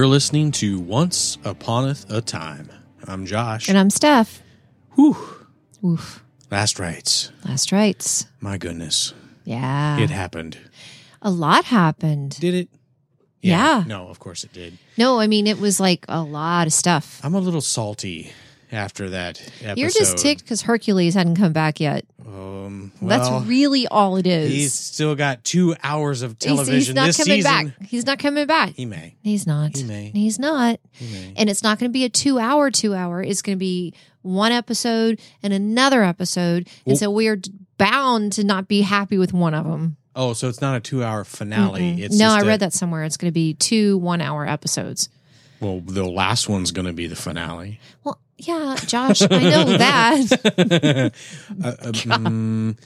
You're listening to Once Uponeth a Time. I'm Josh. And I'm Steph. Whew. Oof. Last rites. Last rites. My goodness. Yeah. It happened. a lot happened. Did it? Yeah. No, of course it did. No, I mean, it was like a lot of stuff. I'm a little salty after that episode. You're just ticked because Hercules hadn't come back yet. Um, That's really all it is. He's still got two hours of He's- television he's, not this coming season. back. He's not coming back. He may. He's not. He may. He's not. He may. And it's not going to be a two hour, two hour. It's going to be one episode and another episode. Well- and so we are bound to not be happy with one of them. Oh, so it's not a two-hour finale. It's no, I a- read that somewhere. It's going to be two one hour episodes. Well, the last one's going to be the finale. Well, yeah, Josh, I know that. Uh, um,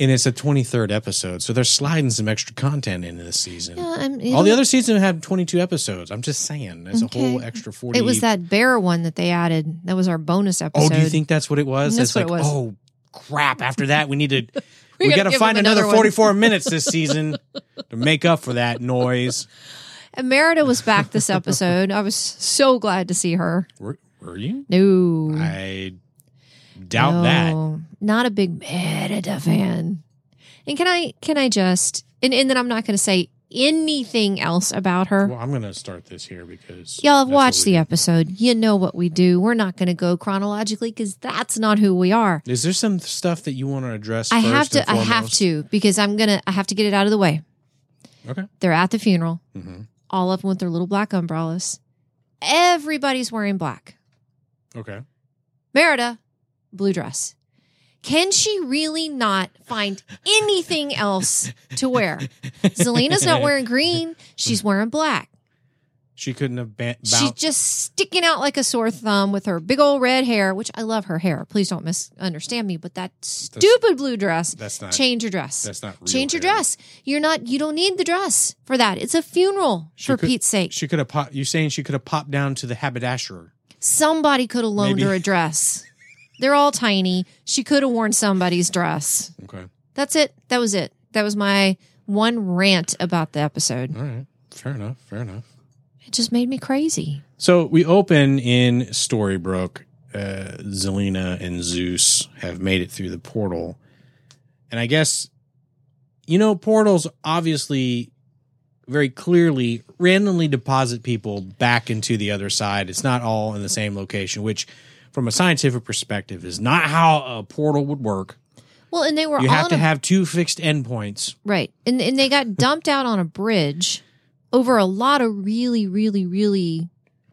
and it's a 23rd episode, so they're sliding some extra content into this season. Yeah, I'm- All the other seasons have 22 episodes. I'm just saying, there's a whole extra 40. It was that bear one that they added. That was our bonus episode. Oh, episode. do you think that's what it was? That's it's what like, it was. oh crap! After that, we need to. We gotta got to give find them another another one. 44 minutes this season to make up for that noise. And Merida was back this episode. I was so glad to see her. Were, were you? No, I doubt that. Not a big Merida fan. And can I can I just and, and then I'm not going to say anything else about her. Well, I'm going to start this here because Y'all have watched the do. episode. You know what we do. We're not going to go chronologically because that's not who we are. Is there some stuff that you want to address? I have to. I have to because I'm gonna. I have to get it out of the way. Okay. They're at the funeral. Mhm. All of them with their little black umbrellas. Everybody's wearing black. Okay. Merida, blue dress. Can she really not find anything else to wear? Zelena's not wearing green. She's wearing black. She couldn't have ba- She's just sticking out like a sore thumb with her big old red hair, which I love her hair. Please don't misunderstand me, but that stupid blue dress. That's not. Change your dress. That's not. Real Change your hair. dress. You're not. You don't need the dress for that. It's a funeral, She for could- Pete's sake. She could have. Pop, you saying she could have popped down to the haberdasher? Somebody could have loaned Maybe. her a dress. They're all tiny. She could have worn somebody's dress. Okay. That's it. That was it. That was my one rant about the episode. All right. Fair enough. Fair enough. It just made me crazy. So we open in Storybrooke. Uh, Zelena and Zeus have made it through the portal, and I guess you know portals obviously very clearly randomly deposit people back into the other side. It's not all in the same location, which from a scientific perspective is not how a portal would work. Well, and they were You have to a- have two fixed endpoints. right, and and they got dumped out on a bridge over a lot of really, really, really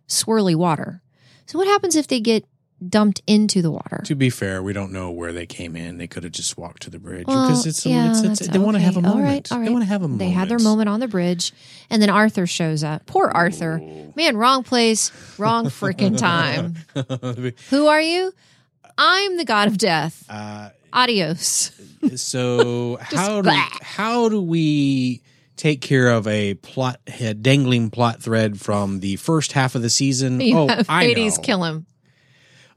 swirly water. So what happens if they get dumped into the water? To be fair, we don't know where they came in. They could have just walked to the bridge Well, because it's, yeah, it's, it's they want to have a moment. right, all They want to have a moment. They had their moment on the bridge, and then Arthur shows up. Poor Arthur. Man, wrong place, wrong freaking time. Who are you? I'm the god of death. uh, Adios. so how do blah. how do we take care of a plot a dangling plot thread from the first half of the season? Oh, I Hades know. kill him.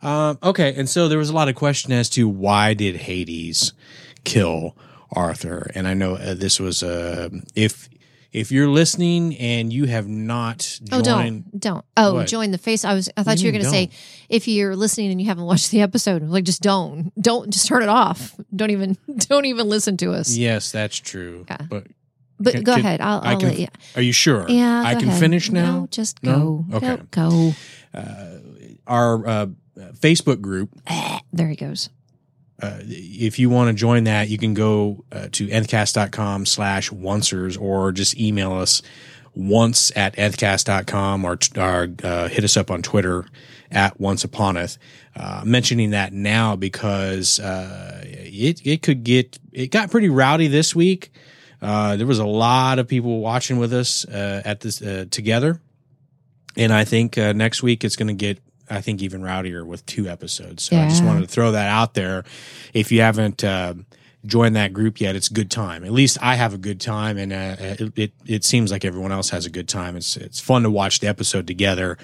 Um, okay, and so there was a lot of question as to why did Hades kill Arthur? And I know uh, this was uh, if if you're listening and you have not Oh, don't, don't. Oh, What? join the face. I was. I thought do you were going to say if you're listening and you haven't watched the episode, like just don't, don't, just turn it off. Don't even, don't even listen to us. Yes, that's true. Yeah. But But Can- go can- ahead. I'll, I I'll can- let you. are you sure? Yeah, I can ahead. finish now. No, just No? go. Okay. Go. go. Our uh, Facebook group There he goes. uh, if you want to join that, you can go uh, to nthcast.com slash oncers or just email us once at nthcast.com or, or uh, hit us up on Twitter at once uponeth. Uh, mentioning that now because uh, it, it could get, it got pretty rowdy this week. Uh, there was a lot of people watching with us uh, at this uh, together. And I think uh, next week it's going to get, I think, even rowdier with two episodes. So I just wanted to throw that out there. If you haven't uh, joined that group yet, it's a good time. At least I have a good time, and uh, it, it it seems like everyone else has a good time. It's it's fun to watch the episode together.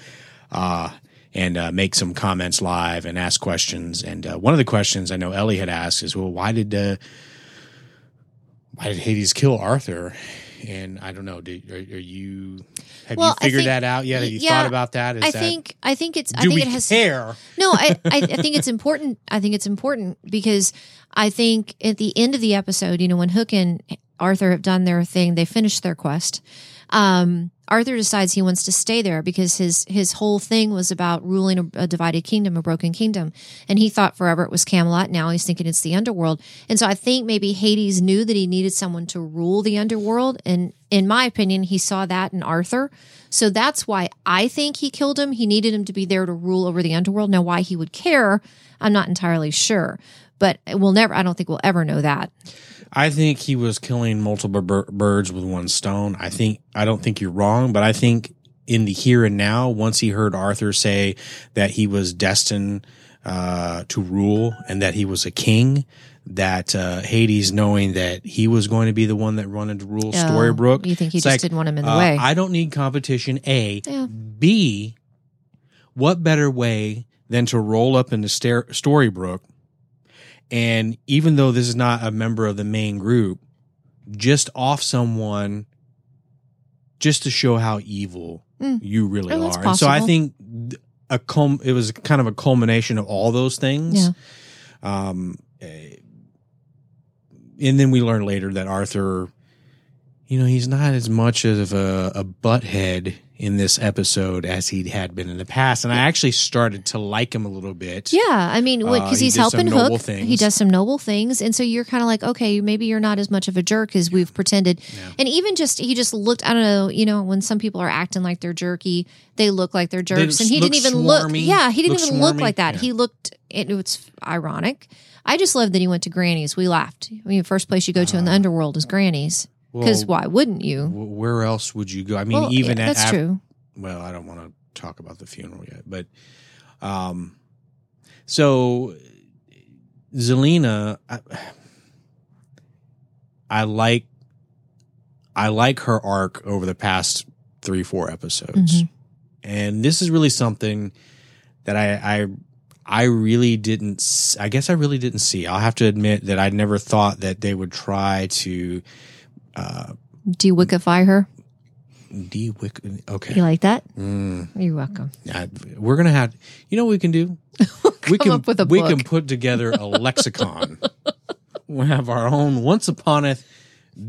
Uh, and uh, make some comments live and ask questions. And uh, one of the questions I know Ellie had asked is, "Well, why did uh, why did Hades kill Arthur?" And I don't know. Did, are, are you have Well, you figured think- that out yet? Have you yeah, thought about that? Is I that, think I think it's I think we it has care? No, I, I, I think it's important. I think it's important because I think at the end of the episode, you know, when Hook and Arthur have done their thing, they finished their quest. Um, Arthur decides he wants to stay there because his his whole thing was about ruling a, a divided kingdom, a broken kingdom, and he thought forever it was Camelot. Now he's thinking it's the underworld, and so I think maybe Hades knew that he needed someone to rule the underworld, and in my opinion, he saw that in Arthur. So that's why I think he killed him. He needed him to be there to rule over the underworld. Now, why he would care, I'm not entirely sure, but we'll never. I don't think we'll ever know that. I think he was killing multiple bir- birds with one stone. I think I don't think you're wrong, but I think in the here and now, once he heard Arthur say that he was destined uh, to rule and that he was a king, that uh, Hades, knowing that he was going to be the one that wanted to rule Storybrooke, Oh, You think he just like, didn't want him in the uh, way? I don't need competition. A, Yeah. B. What better way than to roll up into Star- Storybrooke? And even though this is not a member of the main group, just off someone just to show how evil Mm. you really Oh, are. And so I think a culm- it was kind of a culmination of all those things. Yeah. Um, eh, and then we learn later that Arthur, you know, he's not as much of a, a butthead in this episode as he had been in the past. And I actually started to like him a little bit. Yeah, I mean, Uh, because he he's helping Hook. things. He does some noble things, and so you're kind of like, okay, maybe you're not as much of a jerk as we've pretended. Yeah. And even just he just looked. I don't know. You know, when some people are acting like they're jerky, they look like they're jerks, just and he didn't even look. Yeah, he didn't look even look swarmy. like that. Yeah. He looked. It, was ironic. I just love that he went to Granny's. We laughed. I mean, first place you go to in the underworld is Granny's. Because. Well, why wouldn't you? where else would you go? I mean, Well, even yeah, at, that's at- true. well, I don't want to talk about the funeral yet, but um, so Zelena, I, I like, I like her arc over the past three, four episodes, Mhm. and this is really something that I, I, I really didn't. I guess I really didn't see. I'll have to admit that I never thought that they would try to uh, De-wickify her. de-wick. Okay, You like that? Mm. You're welcome. I, we're gonna have. You know what we can do? we Come can up with a we book. can put together a lexicon. we'll have our own once upon a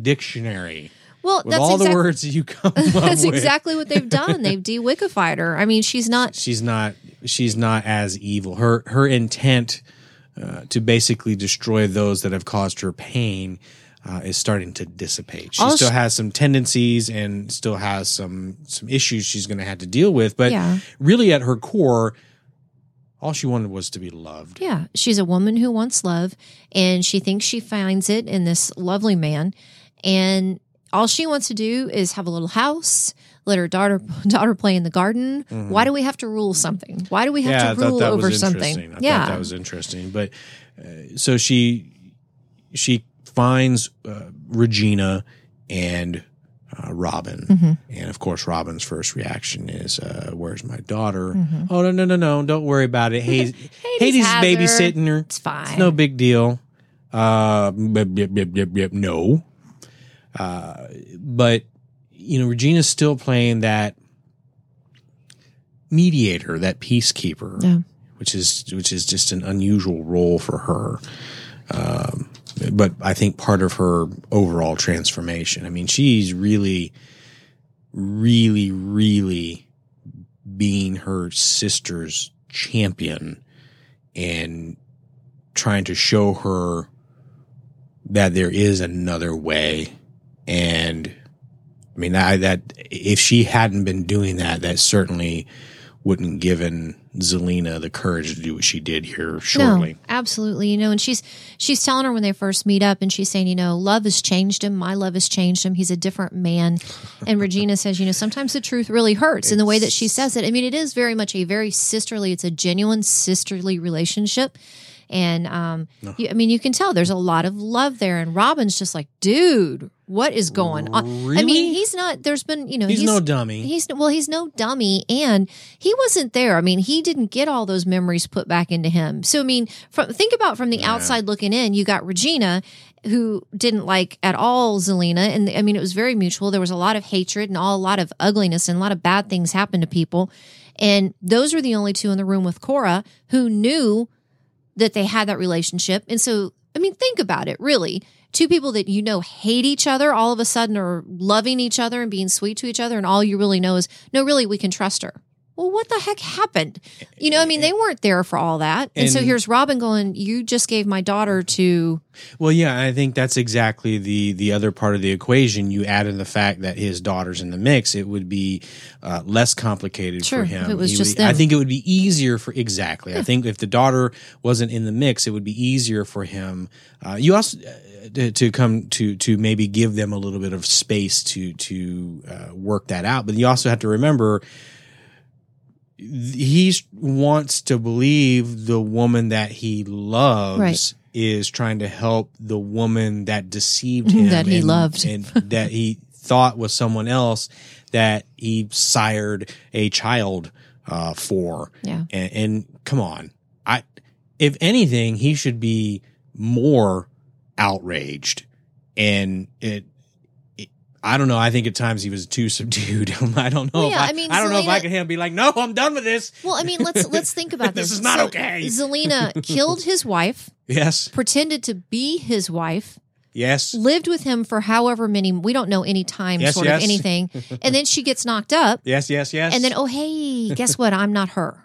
dictionary Well, with that's all exact- the words you come up That's exactly what they've done. They've de-wickified her. I mean, she's not. She's not. She's not as evil. Her her intent uh, to basically destroy those that have caused her pain. Uh, is starting to dissipate. She still has some tendencies and still has some some issues she's going to have to deal with. But Yeah. really, at her core, all she wanted was to be loved. Yeah, she's a woman who wants love, and she thinks she finds it in this lovely man, and all she wants to do is have a little house, let her daughter daughter play in the garden. Why do we have to rule something? Why do we have Mm-hmm. yeah, to rule that over was interesting. something? I yeah, thought that was interesting. But uh, so she she finds uh, Regina and uh, Robin, Mm-hmm. and of course, Robin's first reaction is, uh, "Where's my daughter?" Mm-hmm. Oh no, no, no, no! Don't worry about it. Hades, Hades is has her. babysitting her. it's fine. It's no big deal. Uh, yep, yep, yep, yep, no. Uh, but you know, Regina's still playing that mediator, that peacekeeper, Yeah. which is which is just an unusual role for her. Um, but I think part of her overall transformation. I mean, she's really, really, really being her sister's champion and trying to show her that there is another way. And I mean, I, that if she hadn't been doing that, that certainly wouldn't given Zelena the courage to do what she did here shortly. No, absolutely. You know, and she's she's telling her when they first meet up, and she's saying, you know, love has changed him. My love has changed him. He's a different man. And Regina says, you know, sometimes the truth really hurts. In the way that she says it, I mean, it is very much a very sisterly. It's a genuine sisterly relationship. And um, you, I mean, you can tell there's a lot of love there. And Robin's just like, dude, what is going on? I mean, he's not. There's been, you know, He's, no dummy. He's well, he's no dummy, and he wasn't there. I mean, he didn't get all those memories put back into him. So, I mean, from think about from the outside looking in, you got Regina, who didn't like at all Zelena. And I mean, it was very mutual. There was a lot of hatred and all, a lot of ugliness and a lot of bad things happened to people. And those were the only two in the room with Cora who knew that they had that relationship. And so, I mean, think about it really. Two people that you know hate each other all of a sudden are loving each other and being sweet to each other. And all you really know is, no, really, we can trust her well, what the heck happened? You know, I mean, they weren't there for all that. And, and, so here's Robin going, you just gave my daughter to. Well, yeah, I think that's exactly the the other part of the equation. You add in the fact that his daughter's in the mix, it would be uh, less complicated sure, for him. it was he just would, them. I think it would be easier for exactly. Yeah. I think if the daughter wasn't in the mix, it would be easier for him. Uh, you also. Uh, to, to, come to to maybe give them a little bit of space to to uh, work that out, but you also have to remember he wants to believe the woman that he loves right. is trying to help the woman that deceived him that he and, loved and that he thought was someone else that he sired a child uh, for. Yeah. And, and come on, I if anything, he should be more outraged and it I don't know. I think at times he was too subdued. I don't know. Well, yeah, if I, I mean, I don't know if I Zelena- could him be like, no, I'm done with this. Well, I mean, let's let's think about this. This is not So, okay. Zelena killed his wife, Yes, pretended to be his wife, yes, lived with him for however many we don't know any time Yes, sort yes. of anything, and then she gets knocked up, yes, yes, yes. and then oh hey, guess what? I'm not her.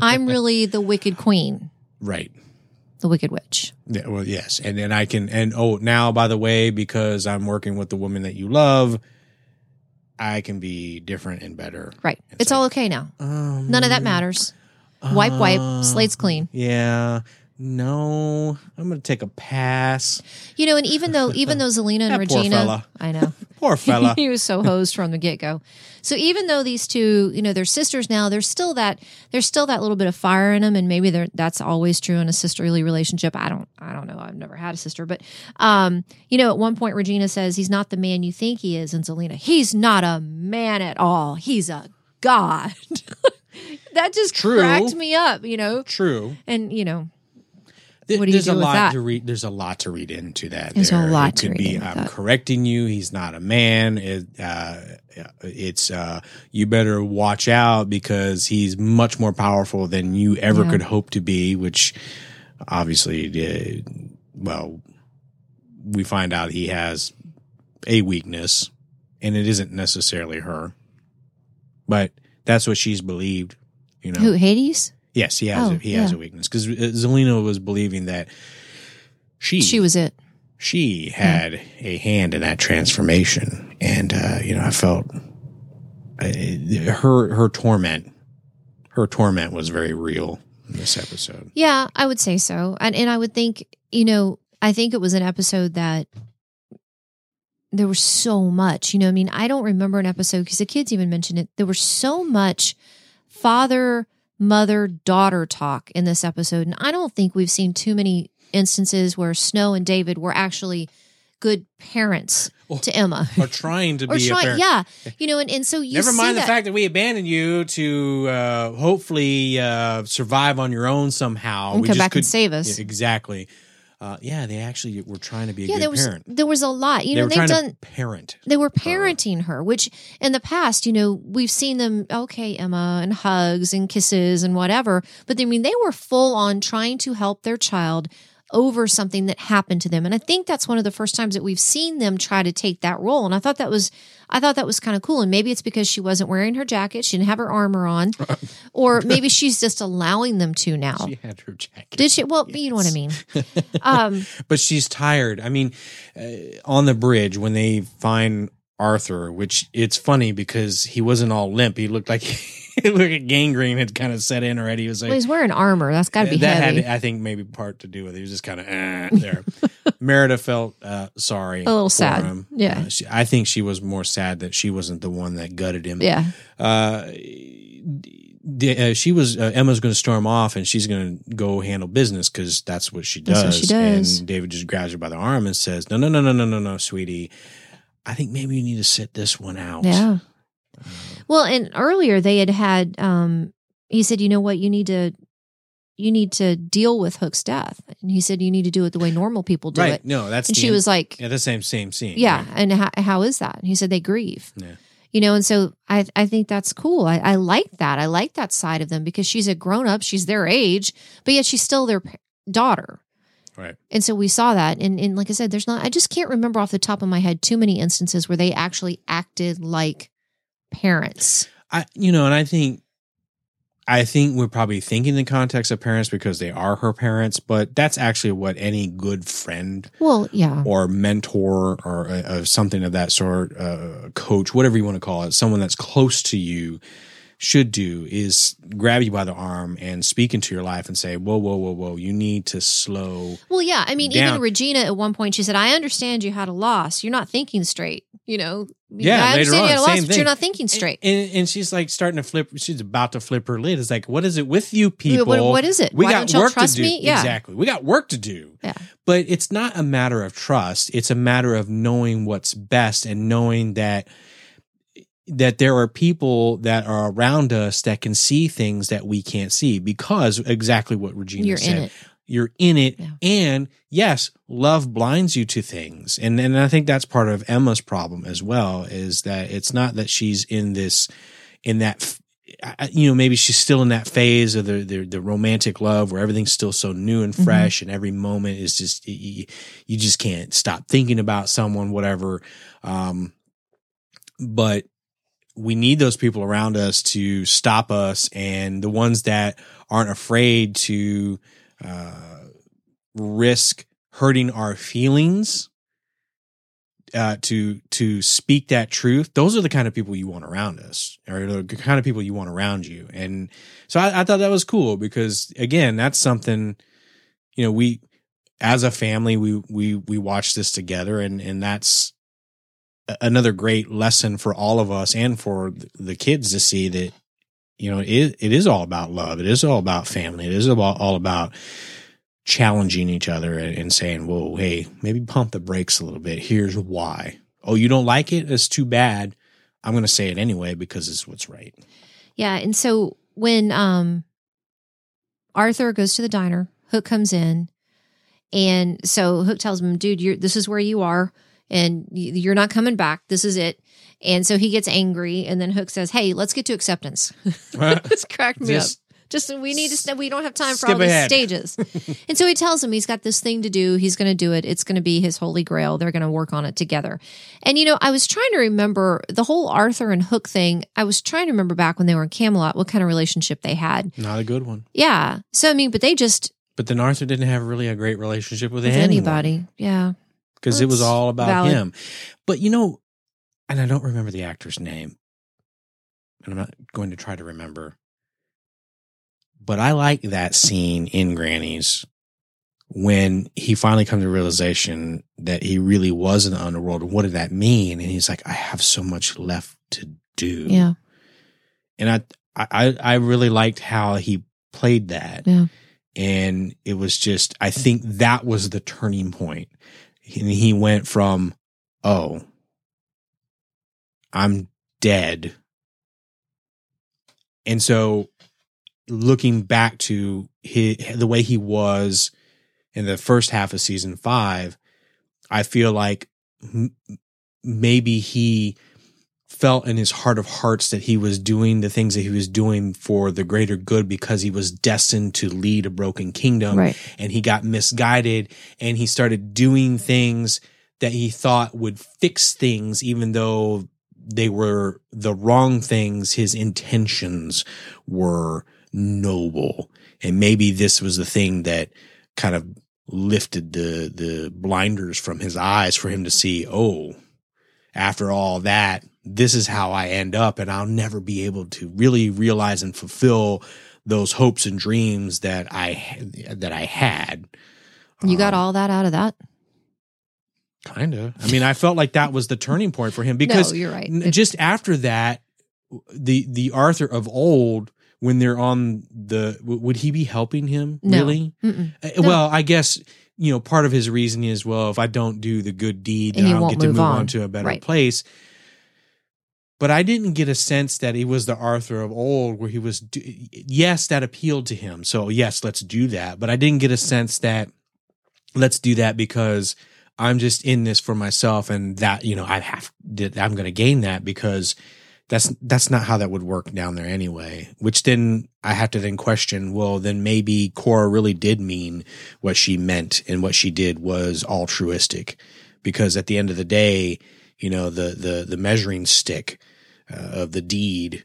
I'm really the wicked queen, right. The wicked witch. Yeah, well, yes, and then I can and oh, now by the way, because I'm working with the woman that you love, I can be different and better. Right. It's It's all okay now. Um, None of that matters. Wipe, wipe, uh, slate's clean. Yeah. No, I'm gonna take a pass. You know, and even though even though Zelena and Regina, fella. I know. Poor fella. he was so hosed from the get go. So even though these two, you know, they're sisters now, there's still that there's still that little bit of fire in them, and maybe they're, that's always true in a sisterly relationship. I don't I don't know. I've never had a sister, but um, you know, at one point Regina says he's not the man you think he is, and Zelena, he's not a man at all. He's a god. that just True. cracked me up, you know. True. And you know, Th- What do you there's do a with lot that? to read. There's a lot to read into that. There's a lot It to could read be. I'm that. correcting you. He's not a man. It, uh, it's uh, you better watch out because he's much more powerful than you ever Yeah. could hope to be. Which obviously, uh, well, we find out he has a weakness, and it isn't necessarily her, but that's what she's believed. You know, who Hades? Yes, he has. Oh, a, he has a weakness because Zelena was believing that she She was it. she had a hand in that transformation, and uh, you know, I felt uh, her her torment, her torment was very real in this episode. Yeah, I would say so. And and I would think, you know, I think it was an episode that there was so much, you know, I mean, I don't remember an episode because the kids even mentioned it. There was so much father, mother, daughter talk in this episode. And I don't think we've seen too many instances where Snow and David were actually good parents to Emma. Or trying to Or be a trying, yeah, you know, and, and so you Never mind the fact that we abandoned you to uh, hopefully uh, survive on your own somehow. and we come just back could, and save us. Yeah, exactly. Uh, yeah, they actually were trying to be a Yeah, good there was parent. there was a lot. You they know, were they've done to parent. they were parenting her, which in the past, you know, we've seen them, okay, Emma, and hugs and kisses and whatever. But I mean, they were full on trying to help their child over something that happened to them. And I think that's one of the first times that we've seen them try to take that role. And I thought that was, I thought that was kind of cool. And maybe it's because she wasn't wearing her jacket. She didn't have her armor on, or maybe she's just allowing them to now. She had her jacket. Did she? Well, you know what I mean. Um, but she's tired. I mean, uh, on the bridge when they find Arthur, which it's funny because he wasn't all limp. He looked like looked like gangrene had kind of set in already. He was like well, he's wearing armor. That's got to be that heavy. had, I think, maybe part to do with it. He was just kind of eh, there. Merida felt uh, sorry, A little for sad. Him. Yeah. Uh, she, I think she was more sad that she wasn't the one that gutted him. yeah. Uh, d- uh, she was uh, Emma's going to storm off and she's going to go handle business because that's what she does. That's what she does. And David just grabs her by the arm and says, "No, no, no, no, no, no, no, sweetie. I think maybe you need to sit this one out." Yeah. Well, and earlier they had had, um, he said, you know what, you need to you need to deal with Hook's death. And he said, you need to do it the way normal people do right. it. No, that's And the she was like, yeah, the same same scene. yeah. right. And how, how is that? And he said, they grieve. Yeah. You know, and so I, I think that's cool. I, I like that. I like that side of them because she's a grown up. She's their age, but yet she's still their daughter. Right. And so we saw that. And, and like I said, there's not, I just can't remember off the top of my head too many instances where they actually acted like parents. I you know, and I think I think we're probably thinking the context of parents because they are her parents, but that's actually what any good friend Well, yeah. or mentor or uh, uh, something of that sort, uh, coach, whatever you want to call it, someone that's close to you should do is grab you by the arm and speak into your life and say, whoa, whoa, whoa, whoa, you need to slow. Well, yeah. I mean, down. even Regina at one point, she said, I understand you had a loss. You're not thinking straight. You know, Yeah, I later understand on, you had a loss, but you're not thinking straight. And, and she's like starting to flip. She's about to flip her lid. It's like, what is it with you What- people? what is it? We Why got work to do. Yeah. Exactly. We got work to do. Yeah. But it's not a matter of trust. It's a matter of knowing what's best and knowing that that there are people that are around us that can see things that we can't see because exactly what Regina You're said in it. you're in it Yeah. and yes love blinds you to things and and i think that's part of emma's problem as well is that it's not that she's in this in that you know maybe she's still in that phase of the the, the romantic love where everything's still so new and Mhm. fresh and every moment is just you, you just can't stop thinking about someone whatever um but we need those people around us to stop us and the ones that aren't afraid to uh, risk hurting our feelings uh, to to speak that truth those are the kind of people you want around us or the kind of people you want around you. And so I, I thought that was cool because again that's something you know we as a family we we we watch this together and and that's another great lesson for all of us and for the kids to see that you know it, it is all about love. It is all about family. It is about all about challenging each other and, and saying whoa hey maybe pump the brakes a little bit. Here's why. Oh you don't like it? It's too bad. I'm going to say it anyway because it's what's right. Yeah. And so when um Arthur goes to the diner, Hook comes in, and so Hook tells him, "Dude, you're this is where you are, and you're not coming back. This is it." And so he gets angry, and then Hook says, "Hey, let's get to acceptance." this cracked me Just- up. Just we need to. st- We don't have time for Skip all these ahead. stages. and so he tells him he's got this thing to do. He's going to do it. It's going to be his holy grail. They're going to work on it together. And you know, I was trying to remember the whole Arthur and Hook thing. I was trying to remember back when they were in Camelot, what kind of relationship they had. not a good one Yeah. So I mean, but they just but then arthur didn't have really a great relationship with, with anybody. Yeah. Because it was all about valid. him. But you know, and I don't remember the actor's name, and I'm not going to try to remember. But I like that scene in Granny's when he finally comes to realization that he really was in the underworld. What did that mean? And he's like, I have so much left to do. Yeah. And I, I, I really liked how he played that. Yeah. And it was just, I think that was the turning point. And he went from, oh, I'm dead. And so looking back to his, the way he was in the first half of season five, I feel like maybe he felt in his heart of hearts that he was doing the things that he was doing for the greater good because he was destined to lead a broken kingdom. Right. and he got misguided and he started doing things that he thought would fix things even though they were the wrong things. His intentions were noble. And maybe this was the thing that kind of lifted the the blinders from his eyes for him to see oh after all that this is how I end up and I'll never be able to really realize and fulfill those hopes and dreams that I that I had You got Um, all that out of that? kind of I mean I felt like that was the turning point for him because no, you're right. Just after that the the arthur of old when they're on the would he be helping him No. really mm-mm. No. well i guess you know part of his reasoning is well if i don't do the good deed then And i'll won't get to move move on. on. to a better Right. place but I didn't get a sense that he was the Arthur of old, where he was. do- Yes, that appealed to him. So yes, let's do that. But I didn't get a sense that let's do that because I'm just in this for myself, and that you know I have I'm going to gain that because that's that's not how that would work down there anyway. Which then I have to then question. Well, then maybe Cora really did mean what she meant, and what she did was altruistic, because at the end of the day, you know the the the measuring stick uh, of the deed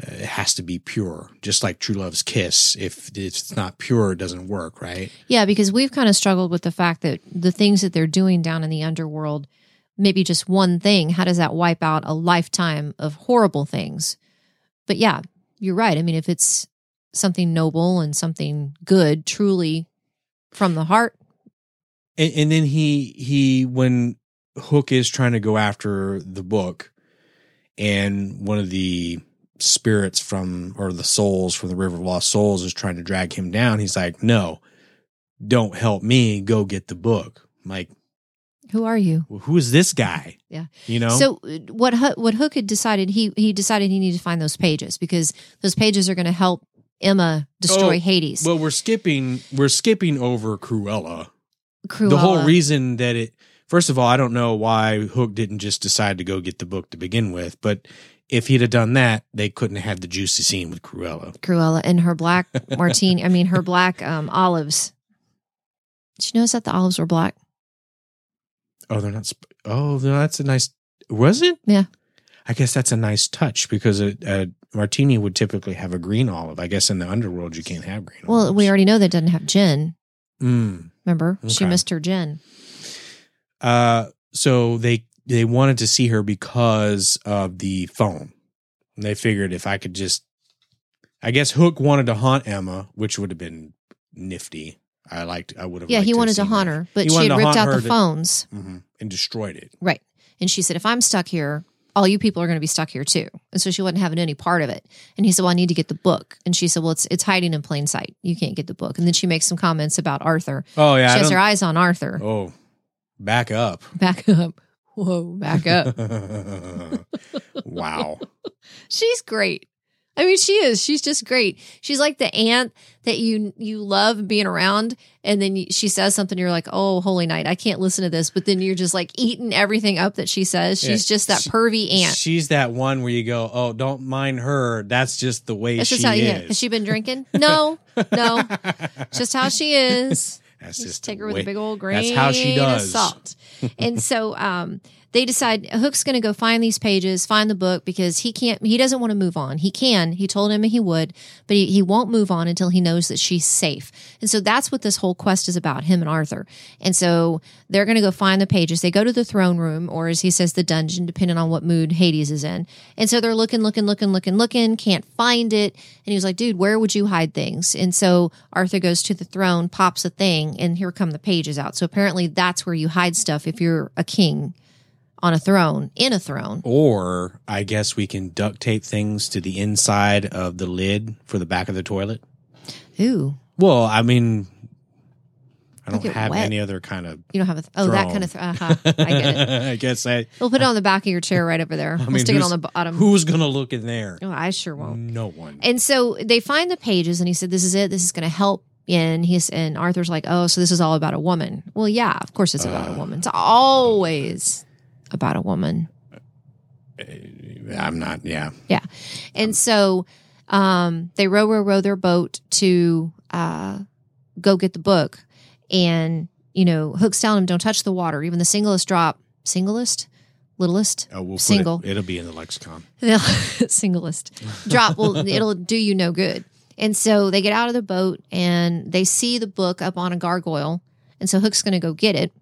uh, has to be pure, just like true love's kiss. If it's not pure, it doesn't work, right? Yeah, because we've kind of struggled with the fact that the things that they're doing down in the underworld, maybe just one thing, how does that wipe out a lifetime of horrible things? But yeah, you're right. I mean, if it's something noble and something good, truly from the heart, and, and then he he when Hook is trying to go after the book, and one of the spirits from or the souls from the River of Lost Souls is trying to drag him down. He's like, "No, don't help me. Go get the book." I'm like, who are you? well, who is this guy? Yeah. you know. So uh, what Hook, what Hook had decided he he decided he needed to find those pages because those pages are going to help Emma destroy Oh, Hades. well, we're skipping we're skipping over Cruella. Cruella. The whole reason that it first of all, I don't know why Hook didn't just decide to go get the book to begin with, but if he'd have done that, they couldn't have had the juicy scene with Cruella. Cruella and her black martini. I mean, her black um, olives. Did you notice that the olives were black? Oh, they're not. Sp- oh, no, that's a nice. Was it? Yeah. I guess that's a nice touch because a, a martini would typically have a green olive. I guess in the underworld you can't have green. Well, olives. we already know that doesn't have gin. Mm. Remember, she missed her gin. Uh, so they they wanted to see her because of the phone. And they figured if I could just, I guess Hook wanted to haunt Emma, which would have been nifty. I liked. I would have. Liked Yeah, he wanted to haunt her, but He she had ripped out the to- phones. Mhm, and destroyed it. Right. And she said, if I'm stuck here, all you people are going to be stuck here too. And so she wasn't having any part of it. And he said, well, I need to get the book. And she said, well, it's it's hiding in plain sight. You can't get the book. And then she makes some comments about Arthur. Oh yeah. she I has her eyes on Arthur. oh, back up. Back up. Whoa, back up. wow. She's great. I mean, she is. She's just great. She's like the aunt that you you love being around, and then you, she says something, you're like, "Oh, holy night, I can't listen to this." But then you're just like eating everything up that she says. She's Yeah. just that She- pervy aunt. She's that one where you go, oh, don't mind her. That's just the way That's she just how. Yeah. is. Has she been drinking? No, no. just how she is. That's Just just take her with a big old grain That's how she of salt. and so um, they decide Hook's going to go find these pages, find the book because he can't. He doesn't want to move on. He can. He told him he would, but he, he won't move on until he knows that she's safe. And so that's what this whole quest is about. Him and Arthur. And so they're going to go find the pages. They go to the throne room, or as he says, the dungeon, depending on what mood Hades is in. And so they're looking, looking, looking, looking, looking, can't find it. And he was like, dude, where would you hide things? And so Arthur goes to the throne, pops a thing, and here come the pages out. So apparently that's where you hide stuff if you're a king on a throne, in a throne. Or I guess we can duct tape things to the inside of the lid for the back of the toilet. Ooh, Well, I mean, I don't have wet. any other kind of. you don't have a, oh, that kind of, th- uh-huh, I get it. I guess I. We'll put it on the back of your chair right over there. I we'll stick it on the bottom. Who's gonna look in there? Oh, I sure won't. No one. And so they find the pages, and he said, "This is it. This is going to help." And he's and Arthur's like, "Oh, so this is all about a woman?" Well, yeah, of course it's about a Uh. woman. It's always about a woman. I'm not. Yeah. Yeah. And so um, they row, row, row their boat to uh, go get the book. And, you know, Hook's telling him, don't touch the water. Even the singlest drop, singlest, littlest, Oh, we'll Single. It, it'll be in the lexicon. singlest drop will it'll do you no good. And so they get out of the boat and they see the book up on a gargoyle. And so Hook's going to go get it.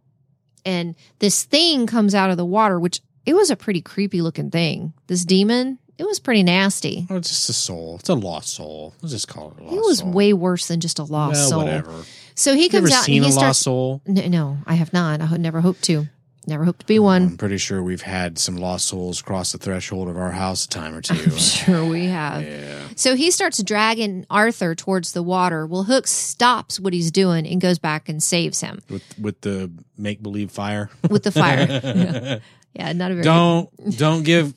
And this thing comes out of the water, which it was a pretty creepy looking thing. This demon, it was pretty nasty. Oh, it's just a soul. It's a lost soul. Let's just call it a lost It was soul. way worse than just a lost well, soul. Whatever. So he comes out seen and a he lost starts. soul? No, no, I have not. I never hoped to. Never hoped to be one. I'm pretty sure we've had some lost souls cross the threshold of our house a time or two. I'm sure we have. yeah. So he starts dragging Arthur towards the water. Well, Hook stops what he's doing and goes back and saves him With with the make believe fire. with the fire. yeah. Yeah, not a very don't don't give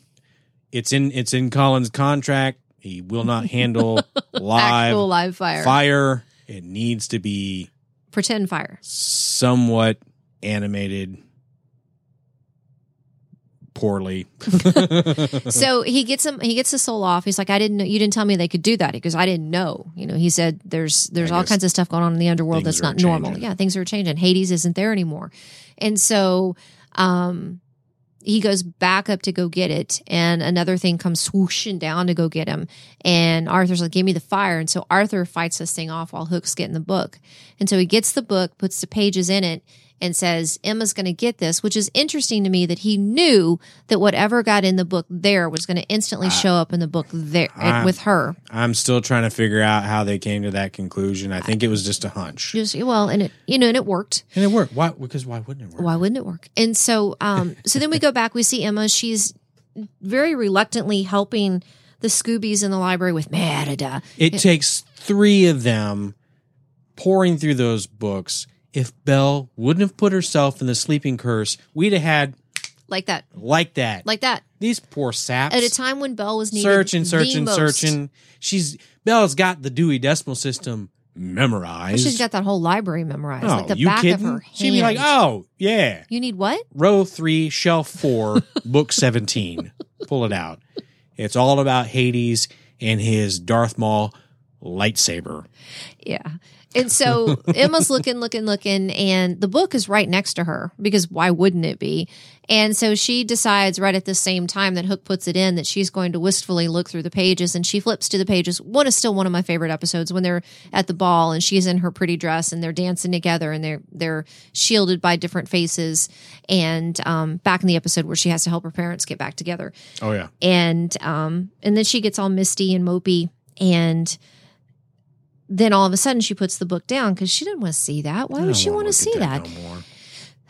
it's in it's in Colin's contract. He will not handle live Actual live fire. fire. It needs to be Pretend fire. somewhat animated poorly. so he gets him he gets the soul off. He's like i didn't know you didn't tell me they could do that. Because i didn't know. You know he said there's there's I all kinds of stuff going on in the underworld that's not normal. changing. yeah things are changing. Hades isn't there anymore. And so um he goes back up to go get it and another thing comes swooshing down to go get him. And arthur's like give me the fire. And so arthur fights this thing off while hook's getting the book. And so he gets the book puts the pages in it and says Emma's going to get this, which is interesting to me that he knew that whatever got in the book there was going to instantly show up in the book there I- with her. I'm still trying to figure out how they came to that conclusion. I think it was just a hunch. Just well, and it you know, and it worked. And it worked. Why because why wouldn't it work? Why wouldn't it work? And so, um, so then we go back. We see Emma. She's very reluctantly helping the Scoobies in the library with Merida. It takes three of them pouring through those books. If Belle wouldn't have put herself in the sleeping curse, we'd have had Like that, like that. like that. These poor saps. At a time when Belle was needed, searching, searching, searching. She's Belle's got the Dewey Decimal System memorized. She's got that whole library memorized, oh, like the you back kidding? of her hand. She'd be like, "Oh, yeah, You need what? row three, shelf four, book seventeen. Pull it out. It's all about Hades and his Darth Maul lightsaber. Yeah. And so Emma's looking, looking, looking, and the book is right next to her because why wouldn't it be? And so she decides right at the same time that Hook puts it in that she's going to wistfully look through the pages and she flips to the pages. One is still one of my favorite episodes when they're at the ball and she's in her pretty dress and they're dancing together and they're they're shielded by different faces. And um, back in the episode where she has to help her parents get back together Oh yeah, and um and then she gets all misty and mopey and then all of a sudden she puts the book down because she didn't want to see that. Why would she want to see at that? no.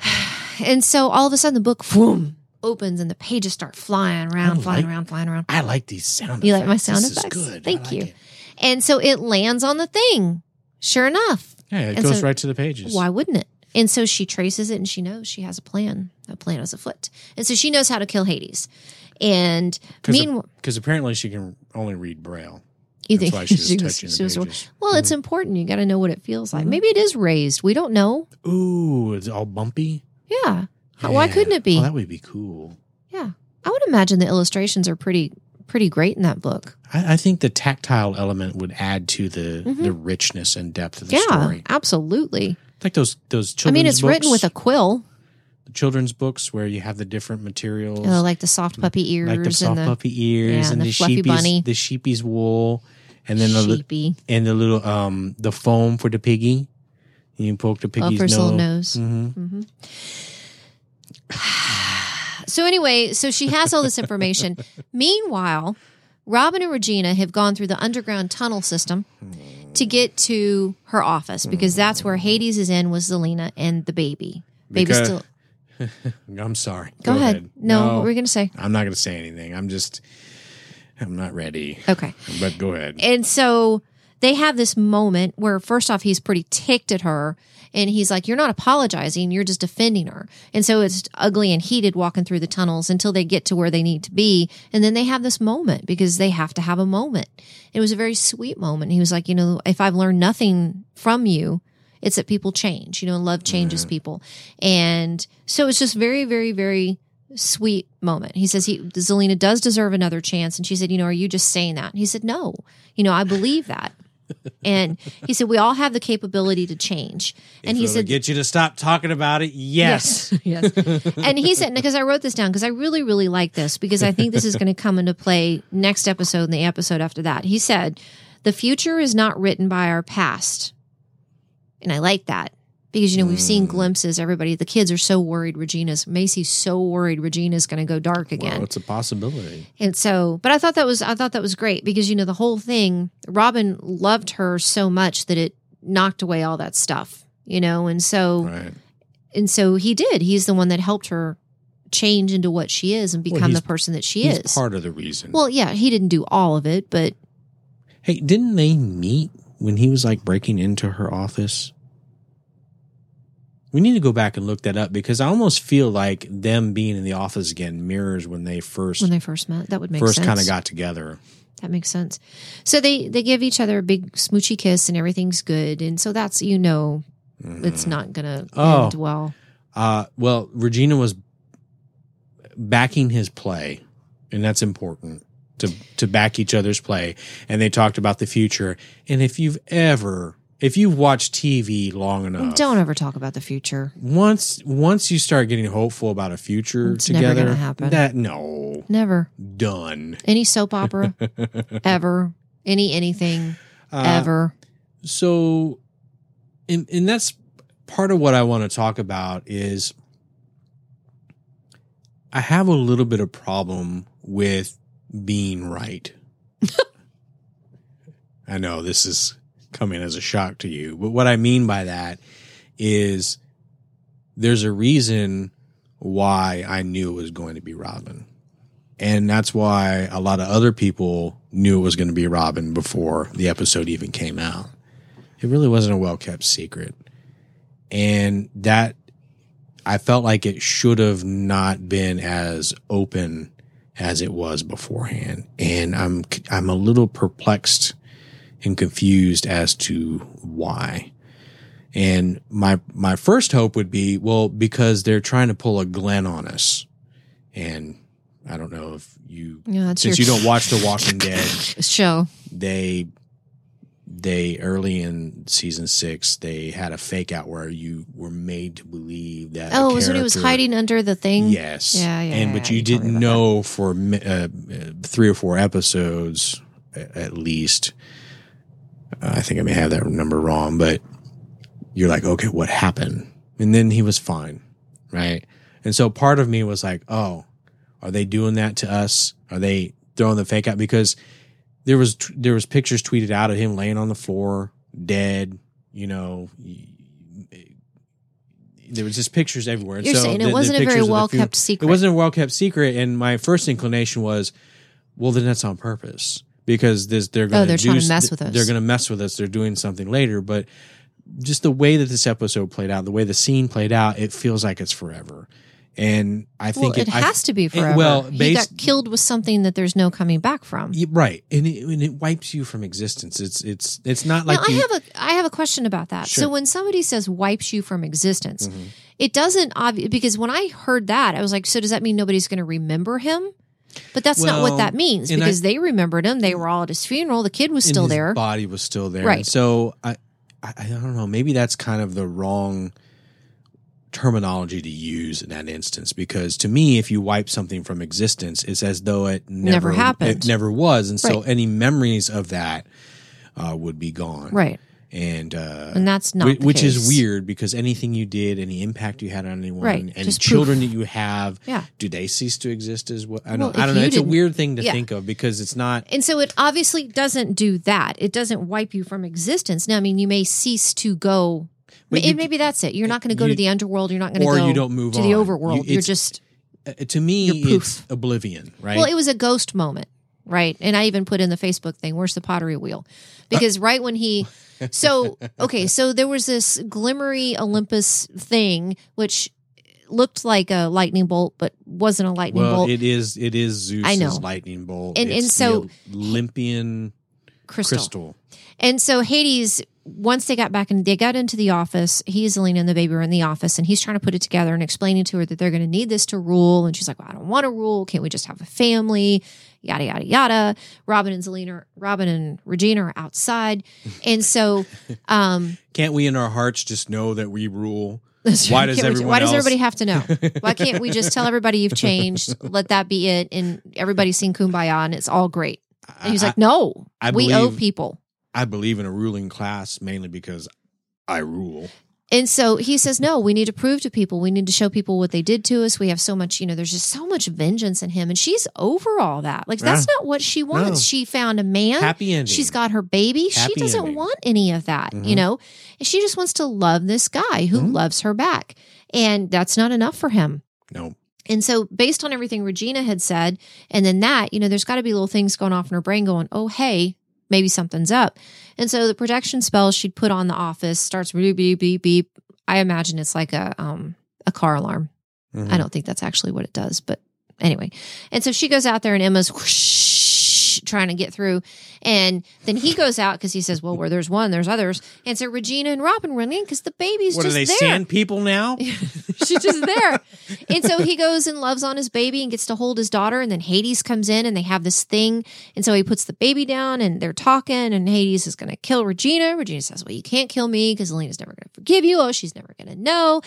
And so all of a sudden the book boom opens and the pages start flying around, flying like- around, flying around. I like these sound. You like my sound This is effects? good. Thank like you. it. And so it lands on the thing. Sure enough. Yeah, it And goes so- right to the pages. Why wouldn't it? And so she traces it and she knows she has a plan. A plan is afoot. And so she knows how to kill Hades. And meanwhile, Because apparently she can only read Braille. You That's think she was was- touching the she was- pages. Mm-hmm. well, it's important. You got to know what it feels like. Maybe it is raised. We don't know. Ooh, it's all bumpy. Yeah. How- Why couldn't it be? Oh, that would be cool. yeah. I would imagine the illustrations are pretty pretty great in that book. I, I think the tactile element would add to the the richness and depth of the Mm-hmm. yeah, story. absolutely. Like those those children's. I mean, it's written with a quill, children's books where you have the different materials, uh, like the soft puppy ears like the soft and the puppy ears yeah, and and the, the sheepy's bunny. the sheepy's wool, and then the sheepy. and the little um the foam for the piggy. You can poke the Oh, piggy's nose. little nose. Mhm. So anyway, so she has all this information. Meanwhile, Robin and Regina have gone through the underground tunnel system to get to her office because that's where Hades is in with Zelena and the baby. Baby Because- still. I'm sorry. Go, ahead. No, what were we going to say? I'm not going to say anything. I'm just, I'm not ready. Okay. But go ahead. And so they have this moment where, first off, he's pretty ticked at her. And he's like, You're not apologizing, you're just defending her. And so it's ugly and heated walking through the tunnels until they get to where they need to be. And then they have this moment because they have to have a moment. It was a very sweet moment. He was like, You know, if I've learned nothing from you, it's that people change. You know, love changes people. And so it's just very, very, very sweet moment. He says he Zelena does deserve another chance. And she said, you know, are you just saying that? And he said, no, you know, I believe that. and he said, we all have the capability to change. And he If it'll said, get you to stop talking about it. Yes. yes. and he said, because I wrote this down because I really, really like this because I think this is going to come into play next episode and the episode after that. He said, the future is not written by our past. And I like that because, you know, we've seen mm. glimpses. Everybody, the kids are so worried Regina's, Macy's so worried Regina's going to go dark again. Well, it's a possibility. And so, but I thought that was I thought that was great because you know the whole thing. Robin loved her so much that it knocked away all that stuff, you know. And so, Right. and so he did. He's the one that helped her change into what she is and become he's- the person that she is. part of the reason. well, yeah, he didn't do all of it, but hey, didn't they meet when he was like breaking into her office? We need to go back and look that up because I almost feel like them being in the office again mirrors when they first when they first met. That would make first kind of got together. That makes sense. So they they give each other a big smoochy kiss and everything's good, and so that's you know it's not gonna Oh. end well. Uh, well, Regina was backing his play, and that's important to to back each other's play. And they talked about the future. And if you've ever, if you've watched TV long enough, Don't ever talk about the future. once once you start getting hopeful about a future It's together, gonna happen. that no Never done. any soap opera ever, any anything Uh, ever. So, and and that's part of what I want to talk about is I have a little bit of problem with being right. I know this is coming as a shock to you, but what I mean by that is there's a reason why I knew it was going to be Robin. And that's why a lot of other people knew it was going to be Robin before the episode even came out. It really wasn't a well kept secret. And that I felt like it should have not been as open as it was beforehand. And I'm I'm a little perplexed and confused as to why. And my my first hope would be, well, because they're trying to pull a Glenn on us. And I don't know if you Yeah, since you don't watch The Walking Dead, show. they they early in season six they had a fake out where you were made to believe that Oh, was when he was hiding under the thing. yes Yeah, yeah, and yeah, but yeah, you, you told me didn't know for uh, three or four episodes at least Uh, i think i may have that number wrong but you're like okay what happened? And then he was fine right? And so part of me was like oh are they doing that to us? Are they throwing the fake out? Because there was there was pictures tweeted out of him laying on the floor dead you know there was just pictures everywhere. You're so saying it the wasn't a very well kept secret. it wasn't a well kept secret, and my first inclination was, well, then that's on purpose because this they're going Oh, they're trying to mess with us. They're going to mess with us. They're doing something later, but just the way that this episode played out, the way the scene played out, it feels like it's forever. And I well, think it I- has to be forever. well, he got killed with something that there's no coming back from. Right, and it, and it wipes you from existence. It's it's it's not like now, I have a I have a question about that. Sure. So when somebody says wipes you from existence, Mhm. it doesn't obvious because when I heard that, I was like, so does that mean nobody's going to remember him? But that's not what that means and I- because they remembered him. They were all at his funeral. The kid was and still there. Body was still there, Right. So I, I I don't know. Maybe that's kind of the wrong terminology to use in that instance because to me, if you wipe something from existence, it's as though it never, Never happened. It never was, and so any memories of that uh, would be gone, Right. And uh, And that's not Whi- the which is weird because anything you did, any impact you had on anyone, Right. any Just children that you have, Yeah. do they cease to exist as well? I don't, I don't know. It's a weird thing to yeah. think of because it's not. And so it obviously doesn't do that. It doesn't wipe you from existence. Now, I mean, you may cease to go. But you- maybe that's it. You're not going to go you- to the underworld. You're not going to or go you don't move to the on. overworld. You- are just uh, to me, it's oblivion, right? well. It was a ghost moment, right? And I even put in the Facebook thing. Where's the pottery wheel? Because right when he, so okay, so there was this glimmery Olympus thing, which looked like a lightning bolt, but wasn't a lightning well, bolt. it is. It is Zeus's I know. lightning bolt, And- and so- Olympian crystal. crystal. And so Hades, once they got back and they got into the office, he, Zelena, and the baby were in the office, and he's trying to put it together and explaining to her that they're going to need this to rule. And she's like, well, I don't want to rule. Can't we just have a family? Yada yada yada. Robin and Zelena, Robin and Regina are outside, and so um, Can't we, in our hearts, just know that we rule? Why does everyone Why does everybody have to know? Why can't we just tell everybody you've changed? Let that be it, and everybody's seen kumbaya, and it's all great. And he's like, no, I we owe people. I believe in a ruling class mainly because I rule. And so he says, no, we need to prove to people. We need to show people what they did to us. We have so much, you know, there's just so much vengeance in him. And she's over all that. Like, that's not what she wants. No. She found a man. Happy ending. She's got her baby. Happy she doesn't ending. want any of that, Mhm. you know? And she just wants to love this guy who Mhm. loves her back. And that's not enough for him. no. And so, based on everything Regina had said, and then that, you know, there's got to be little things going off in her brain going, oh, hey, maybe something's up. And so, the protection spell she'd put on the office starts beep, beep, beep, beep. I imagine it's like a um a car alarm. Mhm. I don't think that's actually what it does, but anyway. And so she goes out there and Emma's whoosh, trying to get through. And then he goes out because he says, Well, where there's one, there's others. And so Regina and Robin run in because the baby's What are just they there. sand people now? She's just there. and so he goes and loves on his baby and gets to hold his daughter. And then Hades comes in and they have this thing. And so he puts the baby down and they're talking. And Hades is going to kill Regina. Regina says, Well, you can't kill me because Elena's never going to forgive you. Oh, she's never going to know.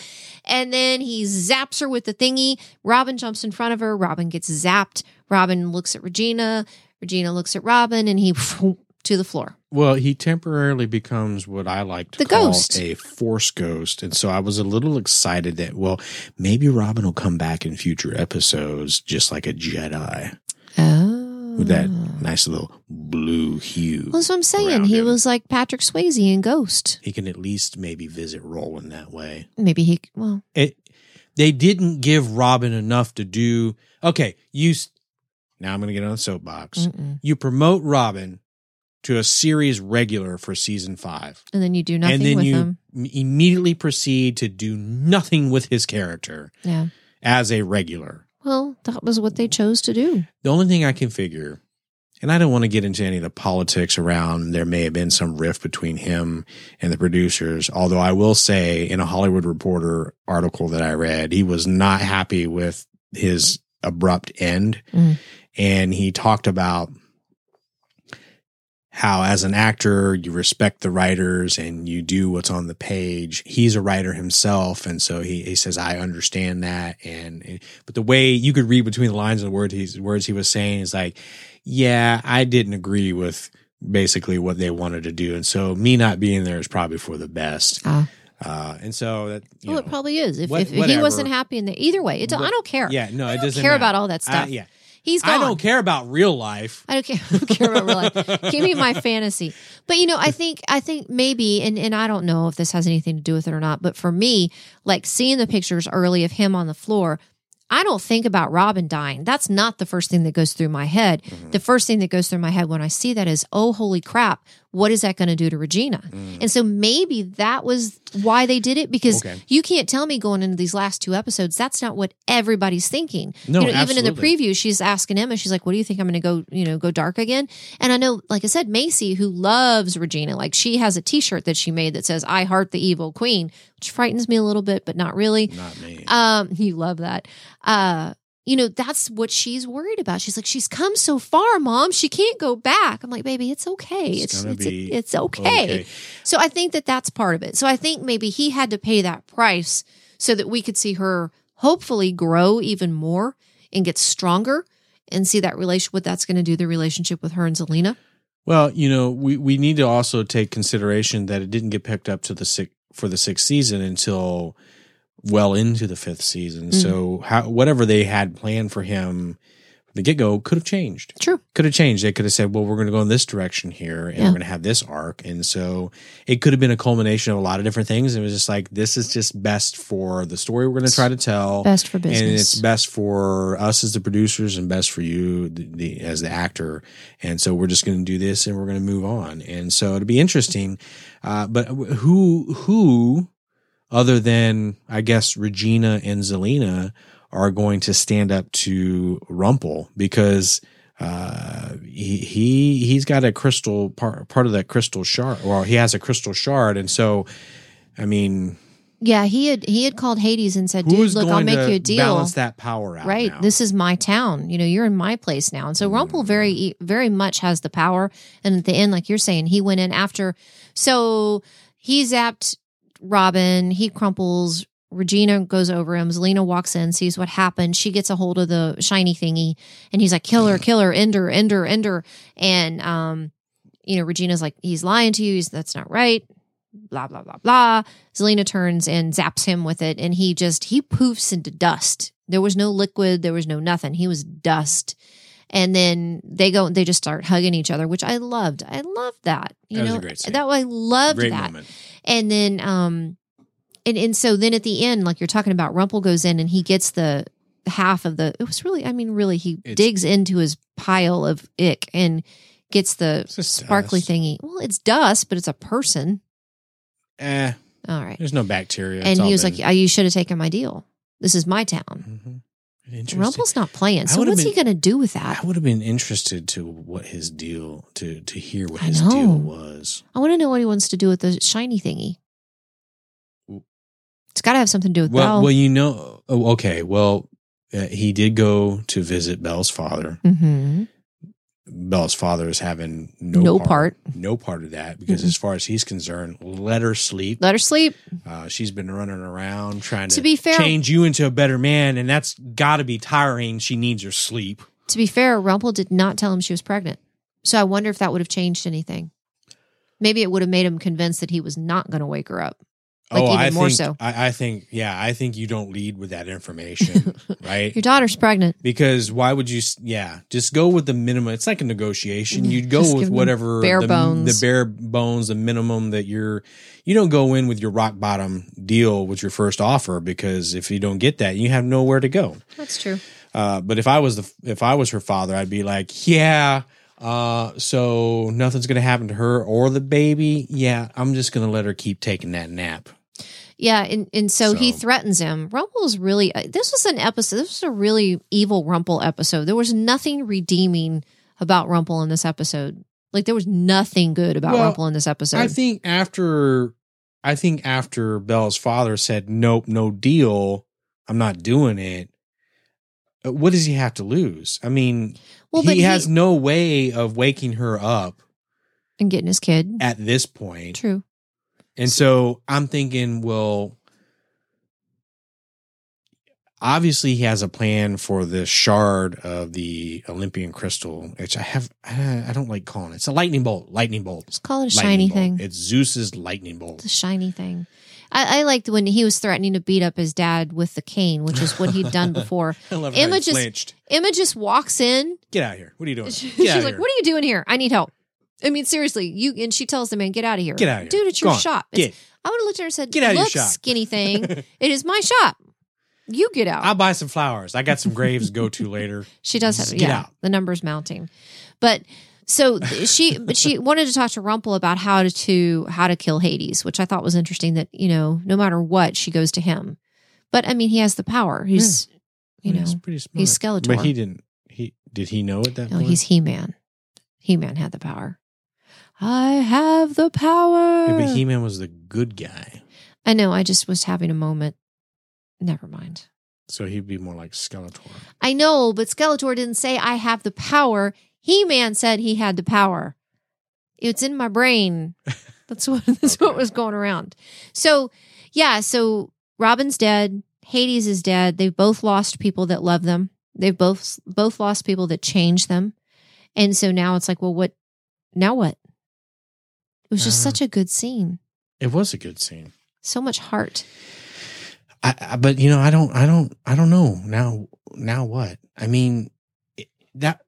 And then he zaps her with the thingy. Robin jumps in front of her. Robin gets zapped. Robin looks at Regina. Regina looks at Robin and he to the floor. Well, he temporarily becomes what I like to The call ghost. a force ghost. And so I was a little excited that, well, maybe Robin will come back in future episodes just like a Jedi Oh. with that nice little blue hue. Well, that's what I'm saying. He him. was like Patrick Swayze in Ghost. He can at least maybe visit Roland that way. Maybe he, well, It, they didn't give Robin enough to do. Okay, you. Now I'm going to get on the soapbox. mm-mm. You promote Robin to a series regular for season five. and then you do nothing and then you him. immediately proceed to do nothing with his character Yeah. as a regular. Well, that was what they chose to do. The only thing I can figure, and I don't want to get into any of the politics around, there may have been some rift between him and the producers. Although I will say, in a Hollywood Reporter article that I read, he was not happy with his abrupt end. Mm. And he talked about how as an actor you respect the writers and you do what's on the page he's a writer himself and so he, he says i understand that and but the way you could read between the lines of the words he's words he was saying is like yeah i didn't agree with basically what they wanted to do and so me not being there is probably for the best Ah. uh, and so that Well, know, it probably is. If, what- if he wasn't happy in the either way, it don't, I don't care. yeah no I it doesn't care matter. about all that I- stuff. yeah He's gone. i don't care about real life I don't care. I don't care about real life. Give me my fantasy. But you know, I think I think maybe, and and I don't know if this has anything to do with it or not. But for me, like seeing the pictures early of him on the floor, I don't think about Robin dying. That's not the first thing that goes through my head. Mm-hmm. The first thing that goes through my head when I see that is, oh, holy crap, what is that going to do to Regina? And so maybe that was why they did it because Mm. Okay. you can't tell me going into these last two episodes that's not what everybody's thinking. No, you know, even in the preview, she's asking Emma, she's like, "What do you think I'm going to go, you know, go dark again?" And I know, like I said, Macy, who loves Regina, like she has a T-shirt that she made that says "I heart the evil queen," which frightens me a little bit, but not really. not me Um, you love that. Uh, you know, that's what she's worried about. She's like, she's come so far, mom. She can't go back. I'm like, baby, it's okay. It's It's it's, it's okay. okay. So I think that that's part of it. So I think maybe he had to pay that price so that we could see her hopefully grow even more and get stronger and see that relation what that's going to do the relationship with her and Zelena. Well, you know, we, we need to also take consideration that it didn't get picked up to the six, for the sixth season until well into the fifth season. Mm. So how, whatever they had planned for him from the get go could have changed. True. Could have changed. They could have said, well, we're going to go in this direction here and Yeah. we're going to have this arc. And so it could have been a culmination of a lot of different things. It was just like, this is just best for the story we're going to try to tell Best for business. and it's best for us as the producers and best for you the, the, as the actor and so we're just going to do this and we're going to move on and so it'll be interesting uh, but who who other than i guess regina and zelena are going to stand up to rumple because uh, he, he he's got a crystal part part of that crystal shard. Well he has a crystal shard. And so i mean yeah, he had he had called Hades and said, "Dude, look, I'll make you a deal." balance that power out right now? this is my town. You know you're in my place now. And so rumple very very much has the power. And at the end like you're saying he went in after so he zapped robin he crumples regina goes over him zelena walks in sees what happened she gets a hold of the shiny thingy and he's like "Killer, killer, kill her end her end her end her and um you know regina's like he's lying to you he's, that's not right blah blah blah blah Zelena turns and zaps him with it, and he just he poofs into dust. There was no liquid, there was no nothing. He was dust. And then they go, they just start hugging each other, which I loved. I loved that. You That was know, a great scene. that I loved Great that. moment. And then, um, and and so then at the end, like you're talking about, Rumple goes in and he gets the half of the. It was really, I mean, really, he It's- digs into his pile of ick and gets the It's just sparkly dust. thingy. Well, it's dust, but it's a person. Eh, All right. There's no bacteria. It's and all he was been- like, "Uh, "You should have taken my deal. This is my town." Mhm. Interesting. Rumple's not playing. So what's he going to do with that? I would have been interested to what his deal to to hear what I his know. deal was. I want to know what he wants to do with the shiny thingy. It's got to have something to do with Well, Belle. well, you know. Oh, okay. Well, uh, he did go to visit Belle's father. hmm Belle's father is having no, No part, part. no part of that because Mm-mm. as far as he's concerned, let her sleep. Let her sleep. Uh, she's been running around trying to, To be fair- change you into a better man, and that's got to be tiring. She needs her sleep. To be fair, Rumple did not tell him she was pregnant. So I wonder if that would have changed anything. Maybe it would have made him convinced that he was not going to wake her up. Like even Oh, I more think, so. I, I think, yeah, I think you don't lead with that information, right? Your daughter's pregnant. Because why would you? Yeah, just go with the minimum. It's like a negotiation. You'd go with whatever bare the, bones. the bare bones, the minimum that you're. You don't go in with your rock bottom deal with your first offer because if you don't get that, you have nowhere to go. That's true. Uh, but if I was the if I was her father, I'd be like, yeah. Uh, so nothing's gonna happen to her or the baby. Yeah, I'm just gonna let her keep taking that nap. Yeah, and, and so, he threatens him. Rumple is really, uh, this was an episode, this was a really evil Rumple episode. There was nothing redeeming about Rumple in this episode. Like, there was nothing good about Well, Rumple in this episode. I think after I think after Belle's father said nope, no deal, I'm not doing it. uh, What does he have to lose? I mean, well, but he has no way of waking her up and getting his kid. at this point. True. And so I'm thinking, well, obviously he has a plan for the shard of the Olympian crystal, which I have, I don't like calling it. It's a lightning bolt, lightning bolt. Just call it a lightning shiny bolt. thing. It's Zeus's lightning bolt. It's a shiny thing. I, I liked when he was threatening to beat up his dad with the cane, which is what he'd done before. I love Emma how he just-. Emma just walks in. Get out of here. What are you doing? She's like, here. "What are you doing here? I need help." I mean, seriously, you and she tells the man, "Get out of here, Get out of here. dude! It's your Go shop." It's- Get. I would have looked at her and said, Get out of your "Look, shop." skinny thing, it is my shop. You get out." I'll buy some flowers. I got some graves to go to later. She does have Just yeah, out. the numbers mounting. But so she but she wanted to talk to Rumple about how to, to how to kill Hades, which I thought was interesting that, you know, no matter what, she goes to him. But I mean, he has the power. He's you know, he's pretty smart. he's Skeletor. But he didn't. He did he know at that no, point? he's He-Man. He-Man had the power. I have the power. Yeah, but He Man was the good guy, I know, I just was having a moment. Never mind. so he'd be more like Skeletor. I know, but Skeletor didn't say I have the power. He Man said he had the power. It's in my brain. That's what that's what was going around. So yeah, so Robin's dead. Hades is dead. They've both lost people that love them. They've both both lost people that change them. And so now it's like, well, what now what? It was just Uh. such a good scene. It was a good scene. So much heart. I, I but you know I don't I don't I don't know now now what I mean it- that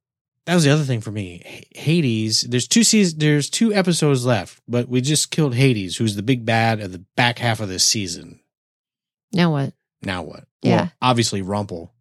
that was the other thing for me H- Hades there's two seasons there's two episodes left but we just killed Hades who's the big bad of the back half of this season Now what? now what Yeah. well, obviously Rumple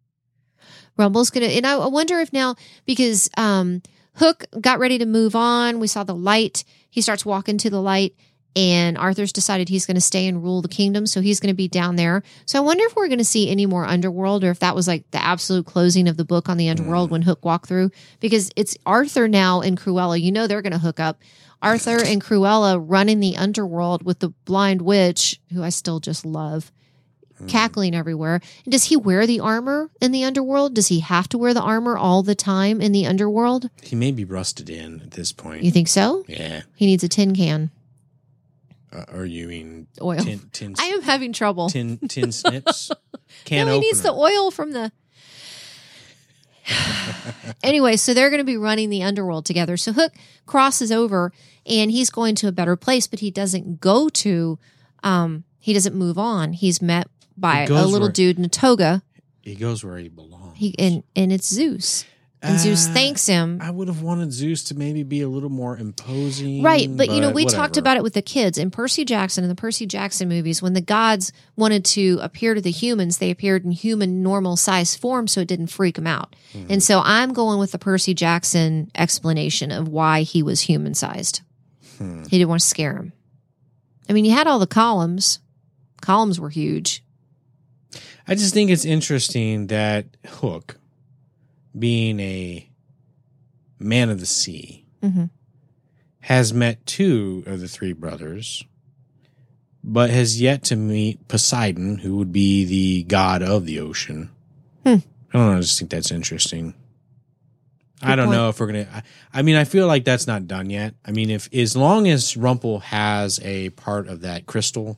Rumble's gonna, and I wonder if now because um, Hook got ready to move on, we saw the light. He starts walking to the light, and Arthur's decided he's going to stay and rule the kingdom, so he's going to be down there. So I wonder if we're going to see any more underworld, or if that was like the absolute closing of the book on the underworld mm. when Hook walked through, because it's Arthur now and Cruella. You know they're going to hook up. Arthur and Cruella running the underworld with the blind witch, who I still just love cackling everywhere. And does he wear the armor in the underworld? Does he have to wear the armor all the time in the underworld? he may be rusted in at this point You think so? yeah He needs a tin can uh, or you mean oil. tin tin I am having trouble. tin tin snips can no, he needs the oil from the. anyway, so they're going to be running the underworld together. So Hook crosses over and he's going to a better place, but he doesn't go to. Um, he doesn't move on. He's met by a little where- dude in a toga. he goes where he belongs He and and it's Zeus. And Zeus Uh, thanks him I would have wanted Zeus to maybe be a little more imposing. Right, but, you know, we talked about it with the kids in Percy Jackson in the Percy Jackson movies. When the gods wanted to appear to the humans, they appeared in human normal size form, so it didn't freak them out. Mhm. And so I'm going with the Percy Jackson explanation of why he was human sized. Hmm. He didn't want to scare him. I mean, he had all the columns, columns were huge. I just think it's interesting that Hook, being a man of the sea, Mhm. has met two of the three brothers, but has yet to meet Poseidon, who would be the god of the ocean. Hmm. I don't know. I just think that's interesting. I don't point. know if we're gonna. I, I mean, I feel like that's not done yet. I mean, if as long as Rumple has a part of that crystal,